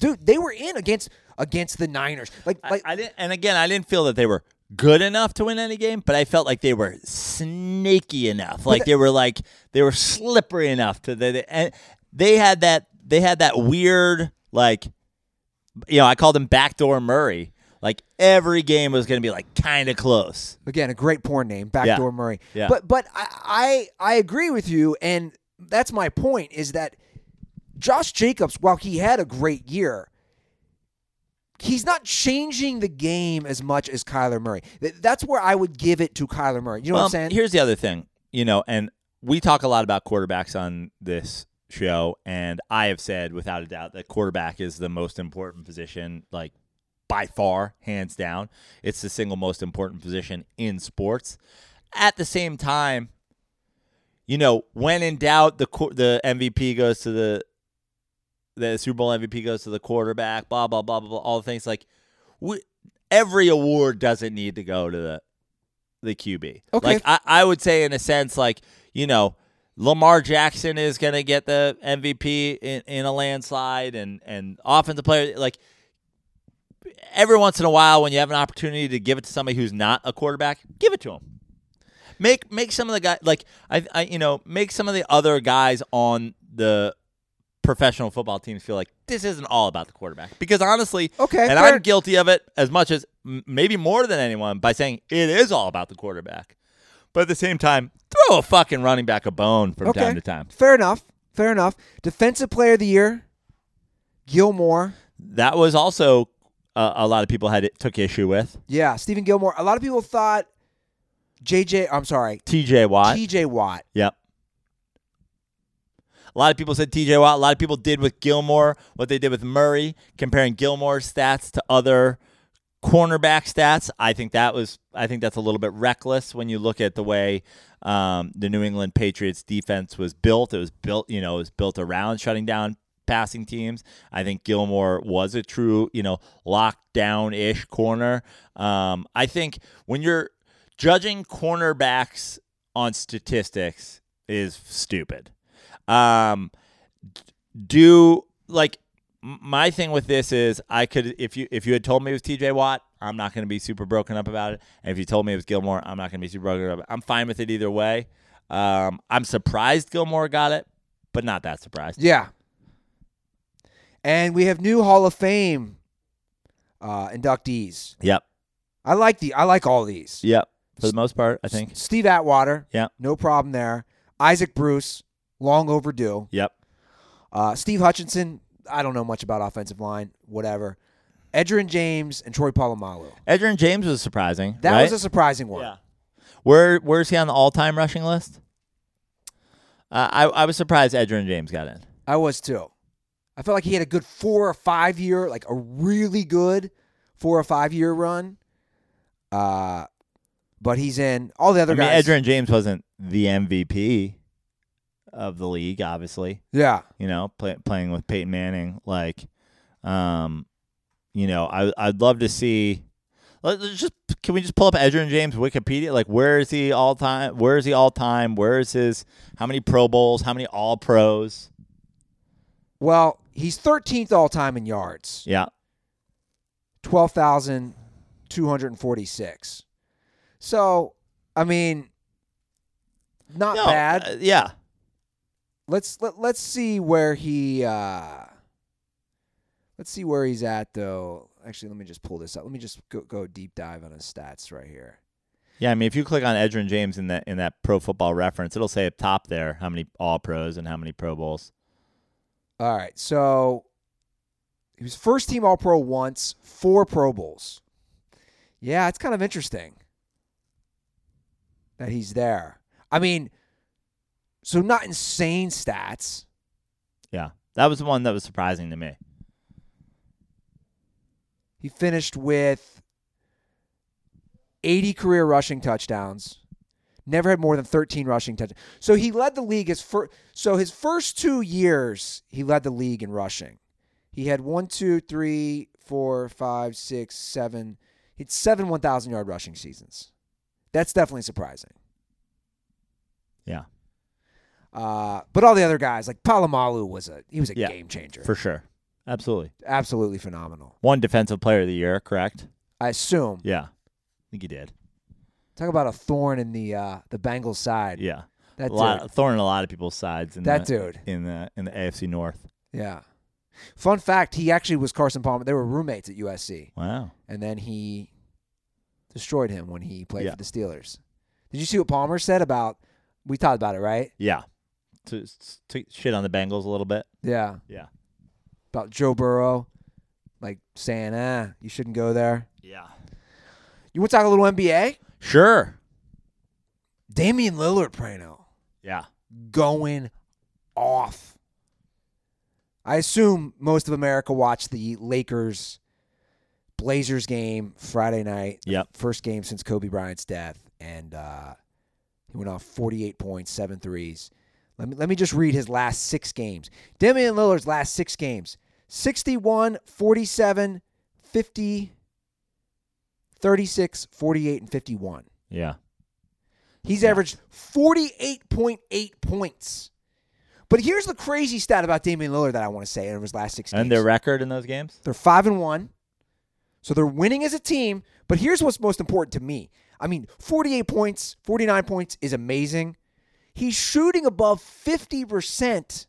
Dude, they were in against against the Niners. Like like I, I didn't, and again, I didn't feel that they were good enough to win any game, but I felt like they were snaky enough. Like they were like they were slippery enough to the. and they had that they had that weird like, you know, I called him backdoor Murray. Like every game was going to be like kind of close. again, a great porn name, Backdoor Murray. Yeah. But but I, I I agree with you, and that's my point is that Josh Jacobs, while he had a great year, he's not changing the game as much as Kyler Murray. That's where I would give it to Kyler Murray. You know what I'm saying? Here's the other thing, you know, and we talk a lot about quarterbacks on this show, and I have said without a doubt that quarterback is the most important position, like by far, hands down. It's the single most important position in sports. At the same time, you know, when in doubt, the the MVP goes to the the Super Bowl MVP goes to the quarterback. Blah blah blah blah blah. All the things like we, every award doesn't need to go to the the QB. Okay. Like I, I would say in a sense, like, you know, Lamar Jackson is gonna get the MVP in, in a landslide and, and offensive player like every once in a while when you have an opportunity to give it to somebody who's not a quarterback, give it to him. Make make some of the guys like I, I you know, make some of the other guys on the professional football teams feel like this isn't all about the quarterback. Because honestly, Okay, and fair. I'm guilty of it as much as maybe more than anyone by saying it is all about the quarterback. But at the same time, throw a fucking running back a bone from okay. time to time. Fair enough. Fair enough. Defensive Player of the Year, Gilmore. That was also uh, a lot of people had took issue with Yeah, Stephon Gilmore. A lot of people thought JJ. I'm sorry, T.J. Watt. TJ Watt. Yep. A lot of people said TJ Watt. A lot of people did with Gilmore what they did with Murray, comparing Gilmore's stats to other cornerback stats. I think that was I think that's a little bit reckless when you look at the way um, the New England Patriots defense was built. It was built, you know, it was built around shutting down passing teams. I think Gilmore was a true, you know, lockdown ish corner. Um, I think when you're judging cornerbacks on statistics is stupid. Um, do like my thing with this is I could if you if you had told me it was T.J. Watt, I'm not going to be super broken up about it. And if you told me it was Gilmore, I'm not going to be super broken up. I'm fine with it either way. Um, I'm surprised Gilmore got it, but not that surprised. Yeah. And we have new Hall of Fame uh, inductees. Yep. I like the I like all these. Yep. For the most part, I think. S- Steve Atwater, Yeah. no problem there. Isaac Bruce, long overdue. Yep. Uh, Steve Hutchinson, I don't know much about offensive line, whatever. Edgerrin James and Troy Polamalu. Edgerrin James was surprising. That right? was a surprising one. Yeah. Where where's he on the all time rushing list? Uh, I I was surprised Edgerrin James got in. I was too. I felt like he had a good four or five year, like a really good four or five year run. Uh, but he's in all the other I mean, guys. Edgerrin James wasn't the MVP of the league, obviously. yeah, You know, play, playing with Peyton Manning, like, um, you know, I I'd love to see. Let, us just can we just pull up Edgerrin James Wikipedia? Like, where is he all time? Where is he all time? Where is his? How many Pro Bowls? How many All Pros? well, he's 13th all time in yards, Yeah, 12,246. So, I mean, not No, bad. uh, yeah, let's let, let's see where he uh let's see where he's at though actually let me just pull this up let me just go, go deep dive on his stats right here yeah. I mean, if you click on Edgerrin James in that in that Pro Football Reference, it'll say up top there how many All Pros and how many Pro Bowls. all right so he was first team all pro once four pro bowls yeah it's kind of interesting that he's there i mean so not insane stats Yeah, that was the one that was surprising to me. He finished with 80 career rushing touchdowns. Never had more than 13 rushing touchdowns. So he led the league his first. So his first two years, he led the league in rushing. He had one, two, three, four, five, six, seven. He had seven 1,000 yard rushing seasons. That's definitely surprising. Yeah, Uh, but all the other guys, like Polamalu, was a he was a Yeah, game changer. for sure, absolutely. Absolutely phenomenal. One Defensive Player of the Year, correct? I assume. Yeah, I think he did. Talk about a thorn in the uh, the Bengals side. Yeah, That a lot, dude. thorn in a lot of people's sides. In That the, dude. in the in the AFC North. Yeah. Fun fact: He actually was Carson Palmer. They were roommates at USC, Wow. and then he destroyed him when he played Yeah. for the Steelers. Did you see what Palmer said about? We talked about it, right? Yeah. To, to shit on the Bengals a little bit. Yeah. Yeah. About Joe Burrow, like saying, "Ah, you shouldn't go there." Yeah. You want to talk a little NBA? Sure. Damian Lillard, Prano, Yeah. going off. I assume most of America watched the Lakers Blazers game Friday night. Yep. First game since Kobe Bryant's death. And uh, he went off 48 points, seven threes. Let me, let me just read his last six games. Damian Lillard's last six games 61, 47, 50, 36, 48, and 51. Yeah. He's Yeah. averaged 48.8 points. But here's the crazy stat about Damian Lillard that I want to say in his last six games. And their record in those games? They're five and one. So they're winning as a team. But here's what's most important to me. I mean, 48 points, 49 points is amazing. He's shooting above 50%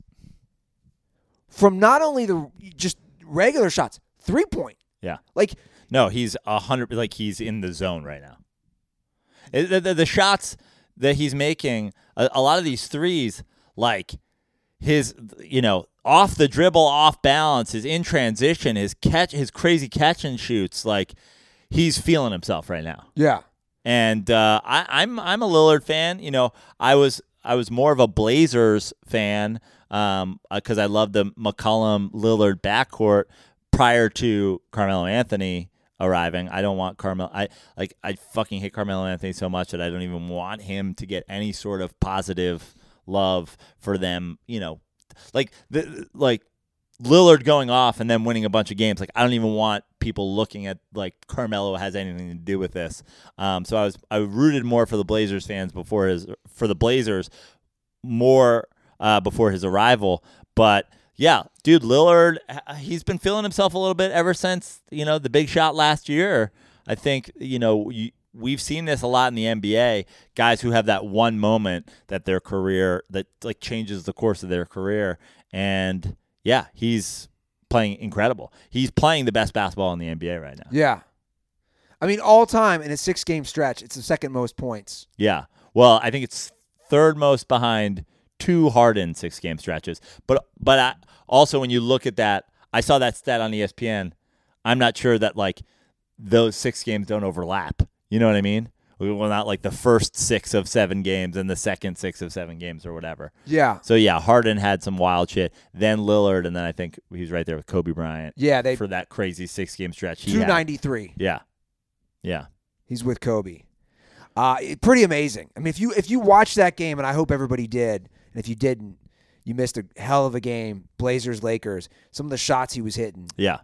from not only the just regular shots, three point. Yeah. Like No, he's a hundred. Like he's in the zone right now. The, the, the shots that he's making, a, a lot of these threes, like his, you know, off the dribble, off balance, his in transition, his catch, his crazy catch and shoots, like he's feeling himself right now. yeah. and uh, I, I'm I'm a Lillard fan. You know, I was I was more of a Blazers fan um, uh, because I loved the McCollum Lillard backcourt prior to Carmelo Anthony arriving. I don't want Carmelo. I like I fucking hate Carmelo Anthony so much that I don't even want him to get any sort of positive love for them. You know, like the like Lillard going off and then winning a bunch of games. Like I don't even want people looking at like Carmelo has anything to do with this. Um, so I was I rooted more for the Blazers fans before his for the Blazers more uh, before his arrival. But yeah, dude, Lillard he's been feeling himself a little bit ever since you know the big shot last year. I think you know you, we've seen this a lot in the NBA. Guys who have that one moment that their career that like changes the course of their career, and yeah, he's playing incredible. He's playing the best basketball in the NBA right now. Yeah. I mean, all time in a six game stretch, it's the second most points. Yeah. Well, I think it's third most behind two Harden six game stretches. But but I, also when you look at that, I saw that stat on ESPN. I'm not sure that like those six games don't overlap. You know what I mean? We well, not like the first six of seven games and the second six of seven games or whatever. Yeah. So yeah, Harden had some wild shit. Then Lillard, and then I think he was right there with Kobe Bryant Yeah, they for that crazy six game stretch. 293. Yeah, yeah. He's with Kobe. Uh, it- pretty amazing. I mean, if you if you watched that game, and I hope everybody did, and if you didn't, you missed a hell of a game. Blazers Lakers. Some of the shots he was hitting, Yeah.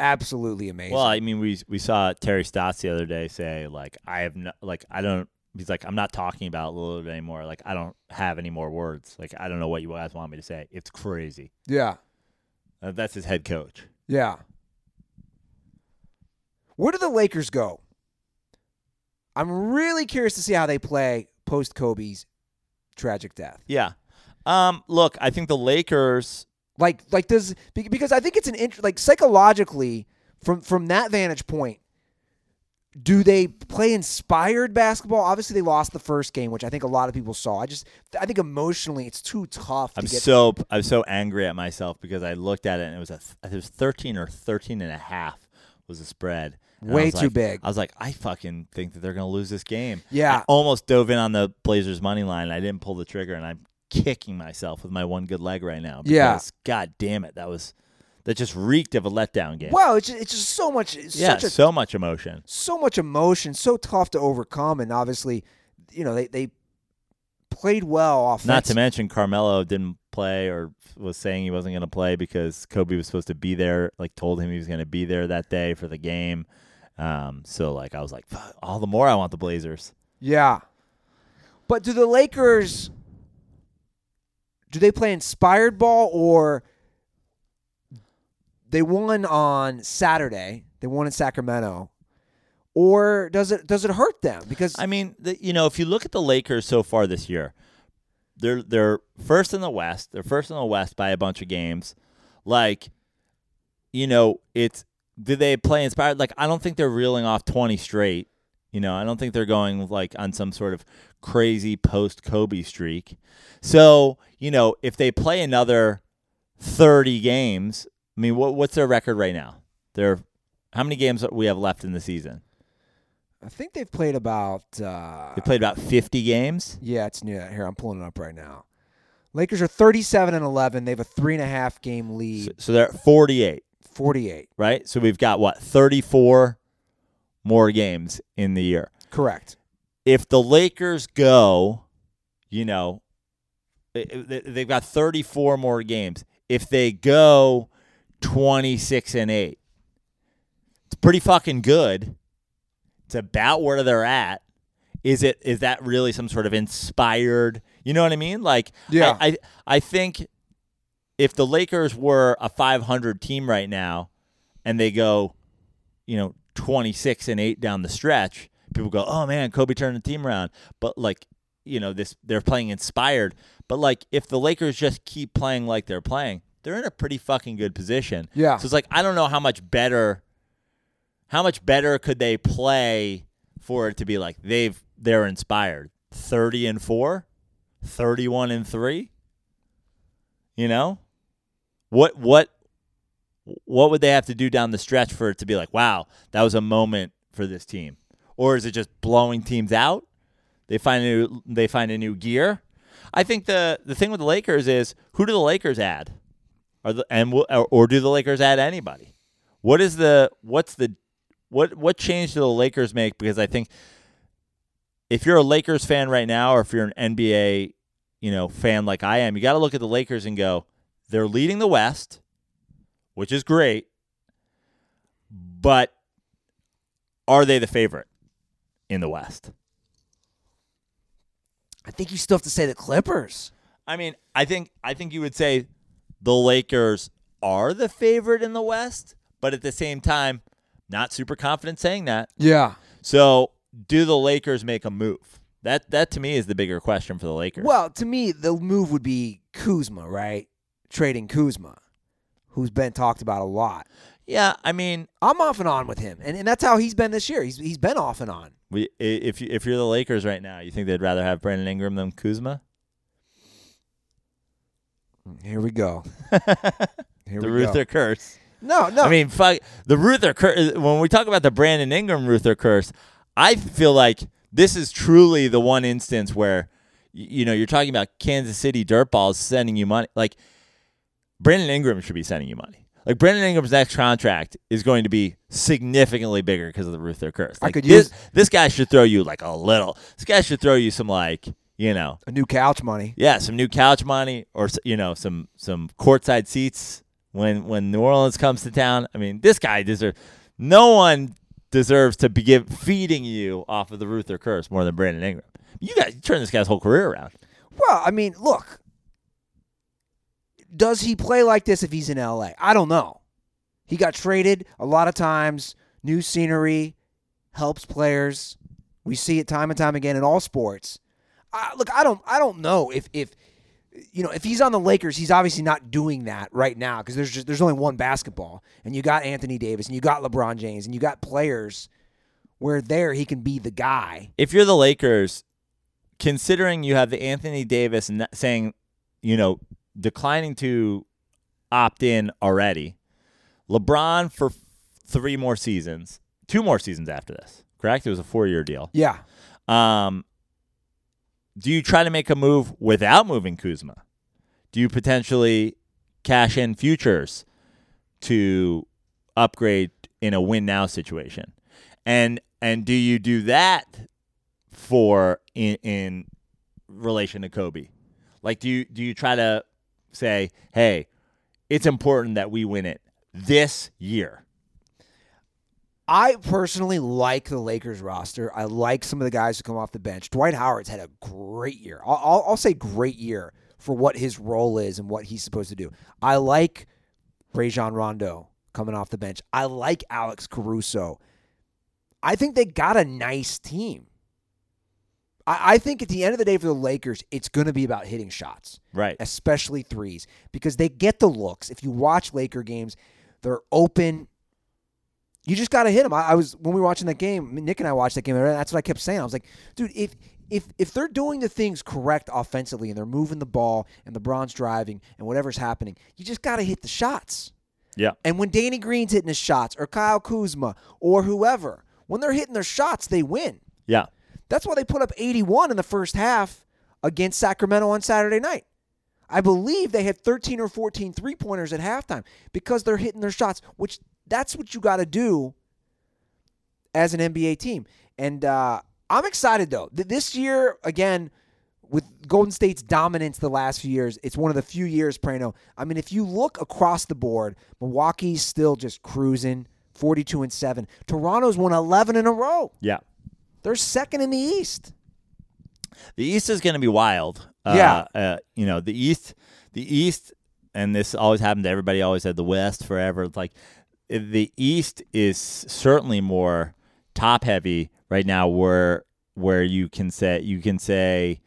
Absolutely amazing. Well, I mean, we we saw Terry Stotts the other day say like, I have no, like, I don't. He's like, I'm not talking about Lillard anymore. Like, I don't have any more words. Like, I don't know what you guys want me to say. It's crazy. yeah, Uh, that's his head coach. yeah. Where do the Lakers go? I'm really curious to see how they play post Kobe's tragic death. Yeah. Um. Look, I think the Lakers. Like, like does because I think it's an int- like psychologically from from that vantage point. Do they play inspired basketball? Obviously, they lost the first game, which I think a lot of people saw. I just, I think emotionally, it's too tough to I'm get. so I'm so angry at myself because I looked at it and it was a it was 13 or 13 and a half was the spread. And Way too like- big. I was like, I fucking think that they're gonna lose this game. Yeah. I almost dove in on the Blazers money line. And I didn't pull the trigger, and I'm kicking myself with my one good leg right now. Yeah. Because, God damn it, that was that just reeked of a letdown game. wow, it's just, it's just so much. Yeah, such a, so much emotion. so much emotion, so tough to overcome, and obviously, you know, they they played well off. Not to mention Carmelo didn't play or was saying he wasn't going to play because Kobe was supposed to be there. Like told him he was going to be there that day for the game. Um, so like I was like, all the more I want the Blazers. Yeah. But do the Lakers do they play inspired ball or they won on Saturday? They won in Sacramento. Or does it does it hurt them? Because I mean, the, you know, if you look at the Lakers so far this year, they're they're first in the West. They're first in the West by a bunch of games. Like, you know, it's do they play inspired? Like, I don't think they're reeling off twenty straight. You know, I don't think they're going like on some sort of crazy post Kobe streak. So, you know, if they play another thirty games, I mean, what what's their record right now? They're how many games we have left in the season? I think they've played about uh, They played about fifty games. Yeah, it's new. Here, I'm pulling it up right now. Lakers are 37 and 11. They have a three and a half game So, lead. so they're at 48, 48. right? So we've got what 34 more games in the year. Correct. If the Lakers go, you know, they- they- they've got 34 more games. If they go 26 and 8, it's pretty fucking good. It's about where they're at. Is it is that really some sort of inspired? You know what I mean? Like Yeah. I I, I think if the Lakers were a 500 team right now and they go, you know, 26 and 8 down the stretch, people go, "Oh man, Kobe turned the team around." But like, you know, this they're playing inspired. But like if the Lakers just keep playing like they're playing, they're in a pretty fucking good position. Yeah. So it's like I don't know how much better how much better could they play for it to be like they've they're inspired 30 and 4 31 and 3 you know what what what would they have to do down the stretch for it to be like wow that was a moment for this team? Or is it just blowing teams out? They find a new they find a new gear? I think the the thing with the lakers is who do the lakers add? Are the and or, or do the lakers add anybody? What is the what's the what what change do the Lakers make? Because I think if you're a Lakers fan right now, or if you're an NBA, you know, fan like I am, you got to look at the Lakers and go, they're leading the West, which is great, but are they the favorite in the West? I think you still have to say the Clippers. I mean, I think I think you would say the Lakers are the favorite in the West, but at the same time, not super confident saying that. Yeah. So, do the Lakers make a move? That that to me is the bigger question for the Lakers. Well, to me, the move would be Kuzma, right? Trading Kuzma. Who's been talked about a lot. Yeah, I mean, I'm off and on with him, and, and that's how he's been this year. He's he's been off and on. we, if you, if you're the Lakers right now, you think they'd rather have Brandon Ingram than Kuzma? Here we go. Here the we Ruther go. curse. No, no. I mean, fuck the Ruther curse. When we talk about the Brandon Ingram Ruther curse, I feel like this is truly the one instance where, you know, you're talking about Kansas City dirtballs sending you money. Like Brandon Ingram should be sending you money. Like Brandon Ingram's next contract is going to be significantly bigger because of the Ruth Ruther curse. I Like, could this, use- this guy should throw you like a little. This guy should throw you some like you know a new couch money. yeah, some new couch money or you know some some courtside seats when when New Orleans comes to town. I mean, this guy deserves. No one deserves to be give, feeding you off of the Ruther curse more than Brandon Ingram. You guys turn this guy's whole career around. Well, I mean, look. Does he play like this if he's in LA? I don't know. He got traded a lot of times. New scenery helps players. We see it time and time again in all sports. I, look, I don't, I don't know if if you know if he's on the Lakers, he's obviously not doing that right now because there's just there's only one basketball, and you got Anthony Davis, and you got LeBron James, and you got players where there he can be the guy. If you're the Lakers, considering you have the Anthony Davis n- saying, you know, declining to opt in already, LeBron for three more seasons, two more seasons after this, correct? It was a four year deal. Yeah, Um, do you try to make a move without moving Kuzma? Do you potentially cash in futures to upgrade in a win now situation? And and do you do that for in in relation to Kobe? Like do you do you try to say, "Hey, it's important that we win it this year." I personally like the Lakers roster. I like some of the guys who come off the bench. Dwight Howard's had a great year. I'll, I'll, I'll say great year for what his role is and what he's supposed to do. I like Rajon Rondo coming off the bench. I like Alex Caruso. I think they got a nice team. I, I think at the end of the day for the Lakers, it's going to be about hitting shots Right. especially threes, because they get the looks. If you watch Laker games, they're open. You just got to hit them. I, I was when we were watching that game. Nick and I watched that game. and That's what I kept saying. I was like, dude, if if if they're doing the things correct offensively and they're moving the ball and LeBron's driving and whatever's happening, you just got to hit the shots. Yeah. And when Danny Green's hitting his shots, or Kyle Kuzma, or whoever, when they're hitting their shots, they win. Yeah. That's why they put up 81 in the first half against Sacramento on Saturday night. I believe they had 13 or 14 three pointers at halftime because they're hitting their shots, which that's what you got to do as an NBA team. And uh, I'm excited though. Th- This year, again, with Golden State's dominance the last few years, it's one of the few years, Prano. I mean, if you look across the board, Milwaukee's still just cruising, 42 and 7. Toronto's won 11 in a row. Yeah. They're second in the East. The East is going to be wild. Uh, Yeah. Uh, you know, the East, the East, and this always happened to everybody. Always said the West forever. It's like the East is certainly more top heavy right now. Where where you can say you can say,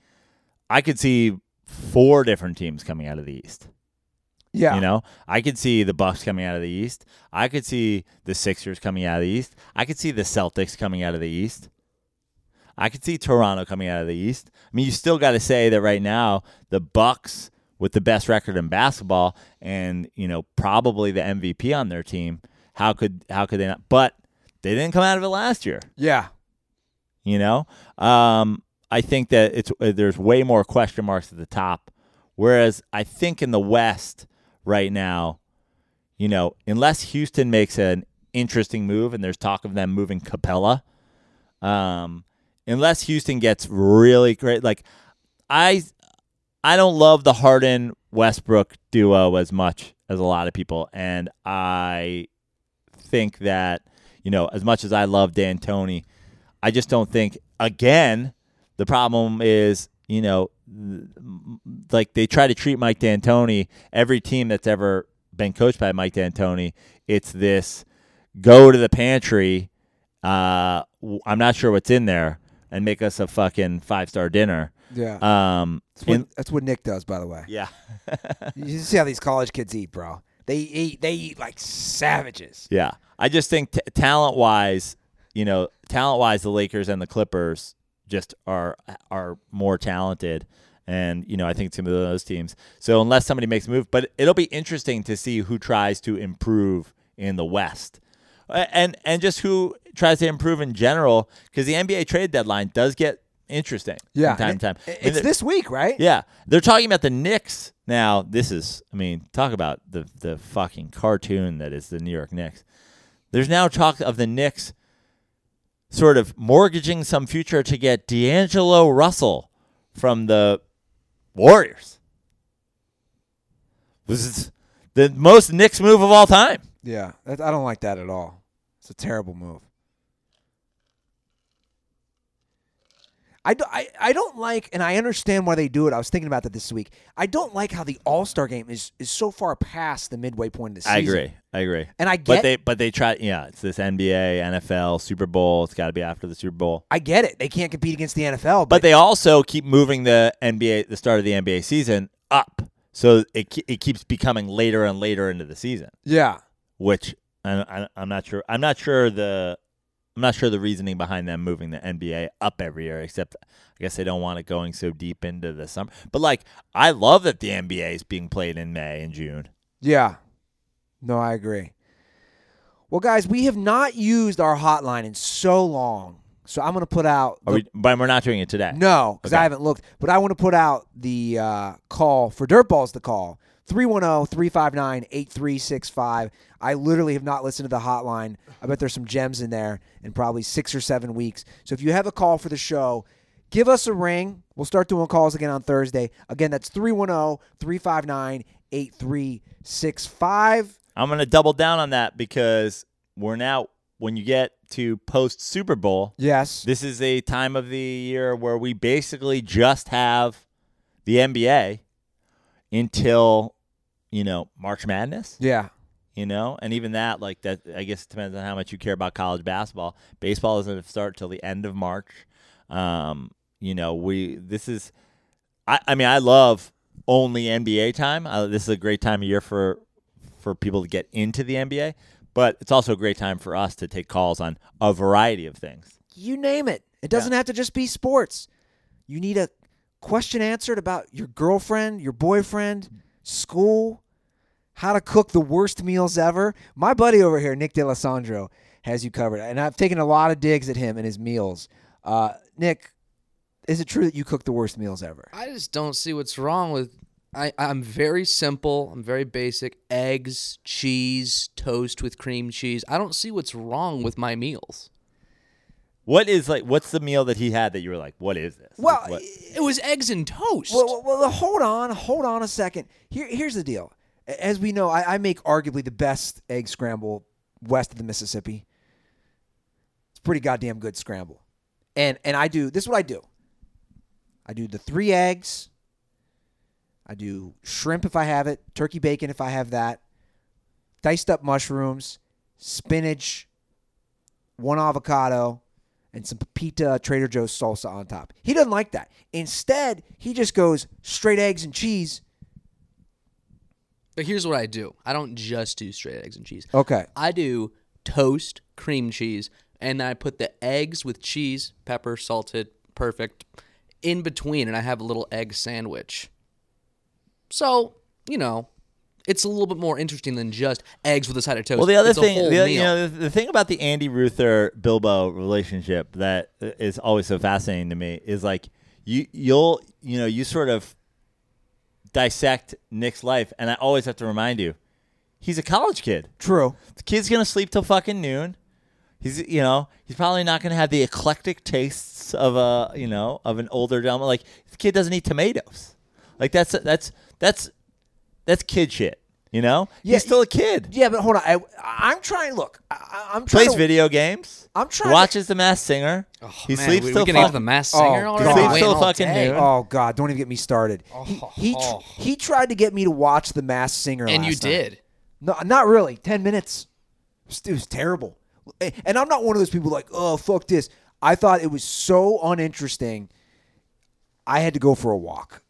I could see four different teams coming out of the East. Yeah. You know, I could see the Bucks coming out of the East. I could see the Sixers coming out of the East. I could see the Celtics coming out of the East. I could see Toronto coming out of the East. I mean, you still got to say that right now the Bucks with the best record in basketball and, you know, probably the MVP on their team, how could how could they not but they didn't come out of it last year. Yeah. You know, um, I think that it's uh, there's way more question marks at the top, whereas I think in the West right now, you know, unless Houston makes an interesting move and there's talk of them moving Capela, um, unless Houston gets really great, like I, I don't love the Harden Westbrook duo as much as a lot of people, and I think that you know as much as I love D'Antoni. I just don't think. Again, the problem is, you know, like they try to treat Mike D'Antoni. Every team that's ever been coached by Mike D'Antoni, it's this: go to the pantry. Uh, I'm not sure what's in there, and make us a fucking five star dinner. Yeah. Um, that's, what, that's what Nick does, by the way. yeah, You see how these college kids eat, bro. They eat. They eat like savages. Yeah, I just think t- talent wise, you know, talent wise, the Lakers and the Clippers just are are more talented, and you know, I think it's gonna be those teams. So unless somebody makes a move, but it'll be interesting to see who tries to improve in the West, and and just who tries to improve in general, because the NBA trade deadline does get interesting. from time to time. it- I mean, It's this week, right? yeah, they're talking about the Knicks now. This is, I mean, talk about the the fucking cartoon that is the New York Knicks. There's now talk of the Knicks sort of mortgaging some future to get D'Angelo Russell from the Warriors. This is the most Knicks move of all time. Yeah. I don't like that at all. It's a terrible move. I, do, I, I don't like, and I understand why they do it. I was thinking about that this week. I don't like how the All Star game is, is so far past the midway point of the season. I agree. I agree. And I get But they but they try yeah, it's this NBA, NFL, Super Bowl. It's got to be after the Super Bowl. I get it. They can't compete against the NFL, but, But they also keep moving the NBA, the start of the NBA season up, so it it keeps becoming later and later into the season, yeah, which I, I, I'm not sure. I'm not sure the I'm not sure the reasoning behind them moving the NBA up every year. Except I guess they don't want it going so deep into the summer. But like, I love that the NBA is being played in May and June. yeah. No, I agree. Well, guys, we have not used our hotline in so long, so I'm going to put out. The- we, but we're not doing it today. No, because I haven't looked. But I want to put out the uh, call for Dirtballs to call 310 359 8365. I literally have not listened to the hotline. I bet there's some gems in there in probably six or seven weeks. So if you have a call for the show, give us a ring. We'll start doing calls again on Thursday. Again, that's oh, 310 359 8365. I'm going to double down on that because we're now when you get to post Super Bowl. Yes. This is a time of the year where we basically just have the NBA until you know March Madness. Yeah. You know, and even that, like that, I guess it depends on how much you care about college basketball. Baseball doesn't start till the end of March. Um, you know, we this is, I, I mean, I love only NBA time. Uh, this is a great time of year for for people to get into the NBA, but it's also a great time for us to take calls on a variety of things. you name it. It doesn't have to just be sports. You need a question answered about your girlfriend, your boyfriend, school, how to cook the worst meals ever. My buddy over here, Nick D'Alessandro, has you covered, and I've taken a lot of digs at him and his meals. Uh, Nick, is it true that you cook the worst meals ever? I just don't see what's wrong with. I, I'm very simple. I'm very basic. Eggs, cheese, toast with cream cheese. I don't see what's wrong with my meals. What is like? What's the meal that he had that you were like, "What is this?" Well, Like, It was eggs and toast. Well, well, well, hold on, hold on a second. Here, here's the deal. As we know, I, I make arguably the best egg scramble west of the Mississippi. It's pretty goddamn good scramble, and and I do this. Is what I do. I do the three eggs. I do shrimp if I have it, turkey bacon if I have that, diced up mushrooms, spinach, one avocado, and some pepita Trader Joe's salsa on top. He doesn't like that. Instead, he just goes straight eggs and cheese. but here's what I do. I don't just do straight eggs and cheese. Okay. I do toast, cream cheese, and then I put the eggs with cheese, pepper, salted, perfect, in between, and I have a little egg sandwich. So, you know, it's a little bit more interesting than just eggs with a side of toast. Well, the other It's thing, the, you know, the, the thing about the Andy Ruther Bilbo relationship that is always so fascinating to me is like you, you'll, you know, you sort of dissect Nick's life, and I always have to remind you, he's a college kid. True. The kid's gonna sleep till fucking noon. He's, you know, he's probably not gonna have the eclectic tastes of a, you know, of an older gentleman. Like the kid doesn't eat tomatoes. Like that's that's that's that's kid shit. You know, Yeah, he's still a kid. Yeah, but hold on. I, I'm trying. Look, I, I'm trying. plays to, video games. I'm trying. Watches The Masked Singer. Oh, he Oh, Man, sleeps we, till we getting into the mass Oh, singer God. already? Sleeps I'm till fucking day. noon. Oh God! Don't even get me started. Oh, he he, tr- oh. he tried to get me to watch The Masked Singer, And you last night. did. No, not really. Ten minutes. It was, it was terrible. And I'm not one of those people like, oh fuck this. I thought it was so uninteresting. I had to go for a walk.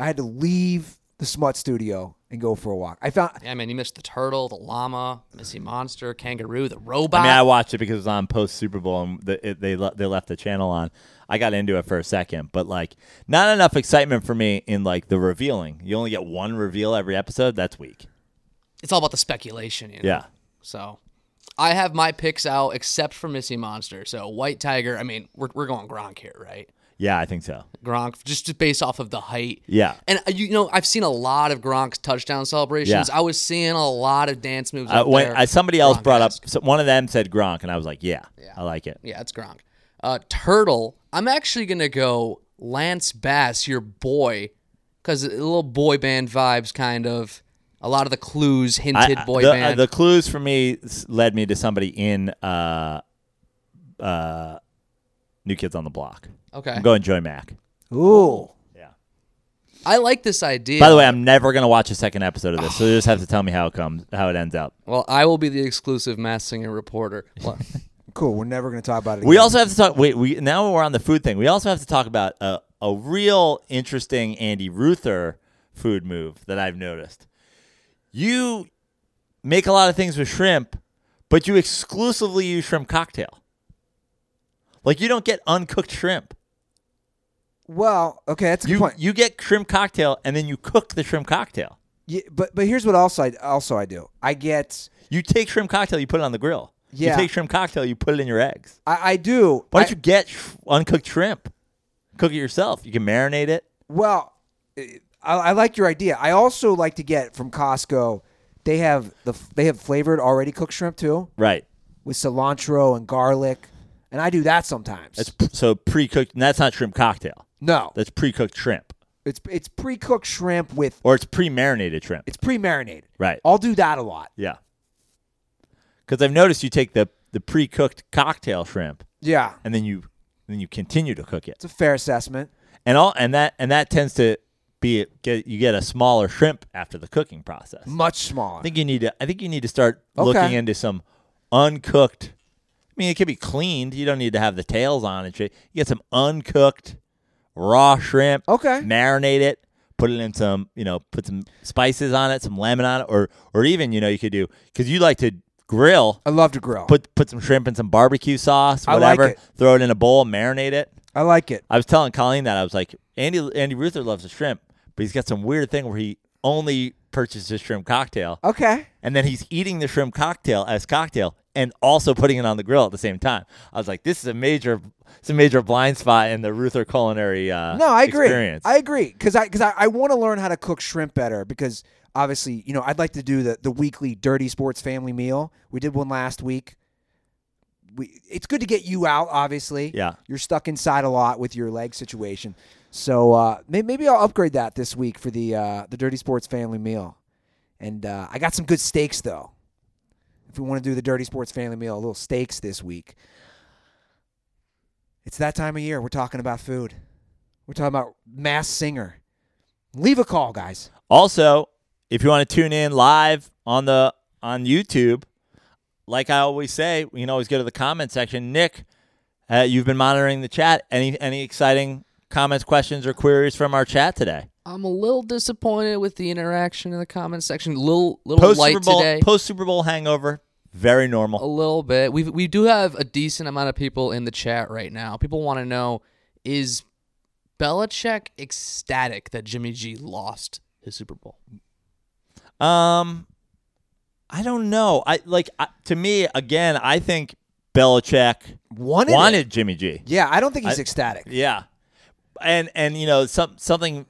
I had to leave the Smut Studio and go for a walk. I found Yeah, man, you missed the turtle, the llama, Missy Monster, kangaroo, the robot. I mean, I watched it because it was on post Super Bowl and the, it, they le- they left the channel on. I got into it for a second, but like not enough excitement for me in like the revealing. You only get one reveal every episode. That's weak. it's all about the speculation, you know? Yeah. So I have my picks out except for Missy Monster. So White Tiger, I mean, we're, we're going Gronk here, right? Yeah, I think so. Gronk, just just based off of the height. Yeah. And uh, you know, I've seen a lot of Gronk's touchdown celebrations. Yeah. I was seeing a lot of dance moves. Up when there. I, somebody else brought up, one of them said Gronk, and I was like, yeah, Yeah. I like it. Yeah, it's Gronk. Uh, Turtle, I'm actually gonna go Lance Bass, your boy, because a little boy band vibes, kind of. A lot of the clues hinted I- boy the, uh, band. the clues for me led me to somebody in uh, uh, New Kids on the Block. Okay, I'm going Joey Mac. ooh. Yeah. I like this idea. By the way, I'm never gonna watch a second episode of this, so you just have to tell me how it comes, how it ends up. well, I will be the exclusive Masked Singer reporter. Well, Cool. We're never going to talk about it. We also have to talk. Wait, we now we're on the food thing. We also have to talk about a a real interesting Andy Ruther food move that I've noticed. You make a lot of things with shrimp, but you exclusively use shrimp cocktail. Like you don't get uncooked shrimp. Well, okay, that's a good You point. you get shrimp cocktail and then you cook the shrimp cocktail. Yeah, but but here's what also I also I do. I get You take shrimp cocktail, you put it on the grill. Yeah. You take shrimp cocktail, you put it in your eggs. I, I do. Why don't you get sh- uncooked shrimp? Cook it yourself. You can marinate it. Well, eh, I, I like your idea. I also like to get from Costco. They have the they have flavored already cooked shrimp too Right. with cilantro and garlic, and I do that sometimes. That's p- so pre-cooked. And that's not shrimp cocktail. No, That's pre-cooked shrimp, it's it's pre cooked shrimp with or it's pre-marinated shrimp. it's pre marinated. Right. I'll do that a lot. Yeah. Because I've noticed you take the the pre-cooked cocktail shrimp Yeah, and then you then you continue to cook it, it's a fair assessment. and all and that and that tends to be get you get a smaller shrimp after the cooking process. Much smaller. I think you need to. I think you need to start Okay. looking into some uncooked. I mean, it can be cleaned. You don't need to have the tails on and shit. You get some uncooked raw shrimp. Okay. Marinate it. Put it in some. You know, put some spices on it, some lemon on it, or or even you know you could do because you like to grill. I love to grill. Put put some shrimp in some barbecue sauce, I like whatever. it. Throw it in a bowl, marinate it. I like it. I was telling Colleen that I was like, Andy Andy Ruther loves the shrimp, but he's got some weird thing where he only purchases a shrimp cocktail Okay. and then he's eating the shrimp cocktail as cocktail and also putting it on the grill at the same time. I was like, this is a major, it's a major blind spot in the Ruther culinary. Uh, No, I agree. Experience. I agree because I because I, I want to learn how to cook shrimp better because obviously you know I'd like to do the the weekly Dirty Sports Family Meal. We did one last week. We it's good to get you out. Obviously, Yeah. You're stuck inside a lot with your leg situation, so uh, maybe, I'll upgrade that this week for the uh, the Dirty Sports Family Meal. And uh, I got some good steaks though. If we want to do the Dirty Sports Family Meal, a little steaks this week. It's that time of year. We're talking about food. We're talking about Masked Singer. Leave a call, guys. Also, if you want to tune in live on the on YouTube, like I always say, you can always go to the comment section. Nick, uh, you've been monitoring the chat. Any any exciting comments, questions, or queries from our chat today? I'm a little disappointed with the interaction in the comment section. Little little Post light Super Bowl, today. post Super Bowl hangover, very normal. a little bit. We we do have a decent amount of people in the chat right now. People want to know is Belichick ecstatic that Jimmy G lost his Super Bowl? Um, I don't know. I like I, to me again. I think Belichick Wanted, wanted. Jimmy G. Yeah, I don't think he's I- ecstatic. Yeah, and and you know some something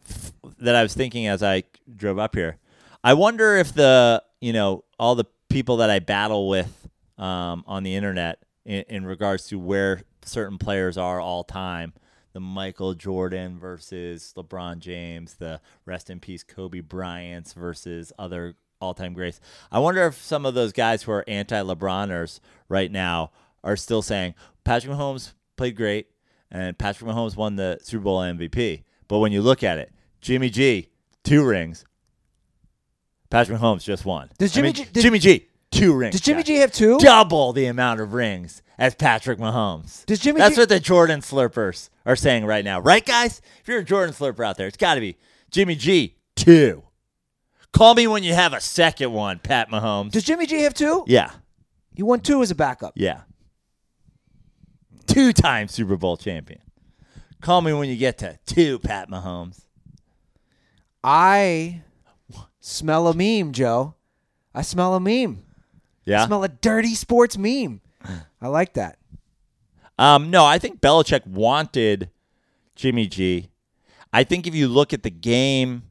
that I was thinking as I drove up here. I wonder if the you know all the people that I battle with um, on the internet in, in regards to where certain players are all time. The Michael Jordan versus LeBron James, the rest in peace Kobe Bryant's versus other all time greats. I wonder if some of those guys who are anti LeBroners right now are still saying Patrick Mahomes played great and Patrick Mahomes won the Super Bowl MVP. But when you look at it, Jimmy G, two rings. Patrick Mahomes just one. Does I Jimmy mean, G- does- Jimmy G, two rings. Does Jimmy. G have two? double the amount of rings as Patrick Mahomes? Does Jimmy That's G- what the Jordan slurpers are saying right now, right, guys? If you're a Jordan slurper out there, it's got to be Jimmy G, two. Call me when you have a second one, Pat Mahomes. Does Jimmy G have two? yeah, He won two as a backup. yeah. Two time Super Bowl champion. Call me when you get to two, Pat Mahomes. I smell a meme, Joe. I smell a meme. Yeah. I smell a dirty sports meme. I like that. Um, no, I think Belichick wanted Jimmy G. I think if you look at the game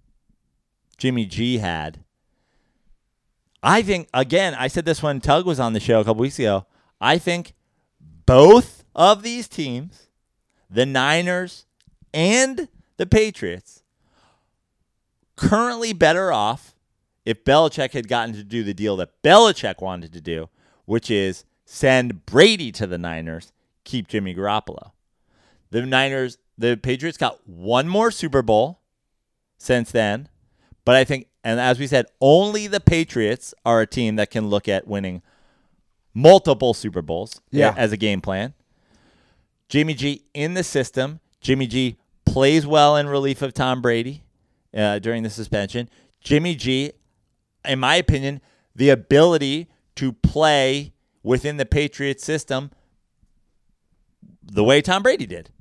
Jimmy G had, I think again, I said this when Tug was on the show a couple weeks ago. I think both of these teams, the Niners and the Patriots, currently better off if Belichick had gotten to do the deal that Belichick wanted to do, which is send Brady to the Niners, keep Jimmy Garoppolo. The Niners, the Patriots got one more Super Bowl since then, but I think, and as we said, only the Patriots are a team that can look at winning multiple Super Bowls eh, Yeah. as a game plan. Jimmy G in the system. Jimmy G plays well in relief of Tom Brady uh, during the suspension. Jimmy G, in my opinion, the ability to play within the Patriots system the way Tom Brady did,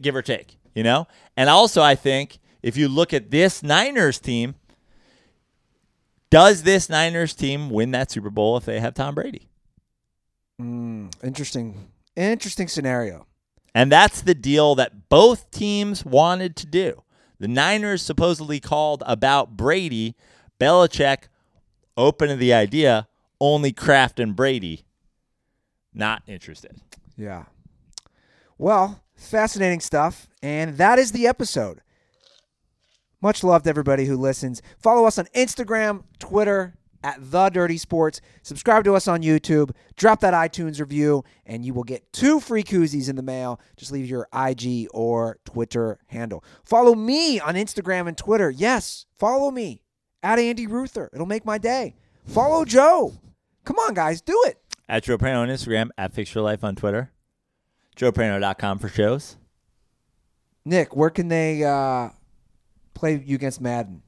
give or take, you know? And also, I think if you look at this Niners team, does this Niners team win that Super Bowl if they have Tom Brady? Mm, interesting. Interesting scenario. And that's the deal that both teams wanted to do. The Niners supposedly called about Brady. Belichick open to the idea, only Kraft and Brady not interested. Yeah. Well, fascinating stuff. And that is the episode. Much love to everybody who listens. Follow us on Instagram, Twitter, at The Dirty Sports. Subscribe to us on YouTube. Drop that iTunes review, and you will get two free koozies in the mail. Just leave your IG or Twitter handle. Follow me on Instagram and Twitter. Yes, follow me at Andy Ruther. It'll make my day. Follow Joe. Come on, guys, do it. At Joe Prano on Instagram, at Fix Your Life on Twitter, joeprano.com for shows. Nick, where can they uh, play you against Madden?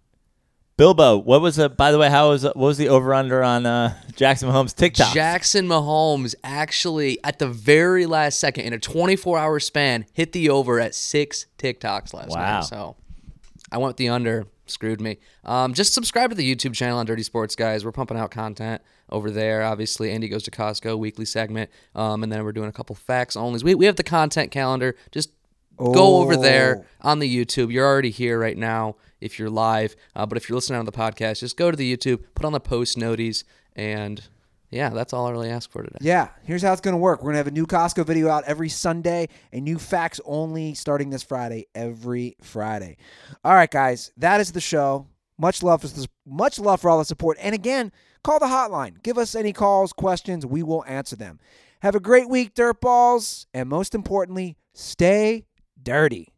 Bilbo, what was the, by the way, how was, what was the over under on uh, Jackson Mahomes TikTok? Jackson Mahomes actually, at the very last second, in a 24 hour span, hit the over at six TikToks last Wow. night. So I went with the under. Screwed me. Um, just subscribe to the YouTube channel on Dirty Sports Guys. We're pumping out content over there. Obviously, Andy goes to Costco weekly segment, um, and then we're doing a couple facts onlys. We we have the content calendar. Just go over there Oh. on the YouTube. You're already here right now if you're live, uh, but if you're listening on the podcast, just go to the YouTube, put on the post noties, and yeah, that's all I really ask for today. Yeah, here's how it's going to work. We're going to have a new Costco video out every Sunday, a new facts only starting this Friday, every Friday. All right, guys, that is the show. Much love for much love for all the support. And again, call the hotline. Give us any calls, questions, we will answer them. Have a great week, dirtballs, and most importantly, stay dirty.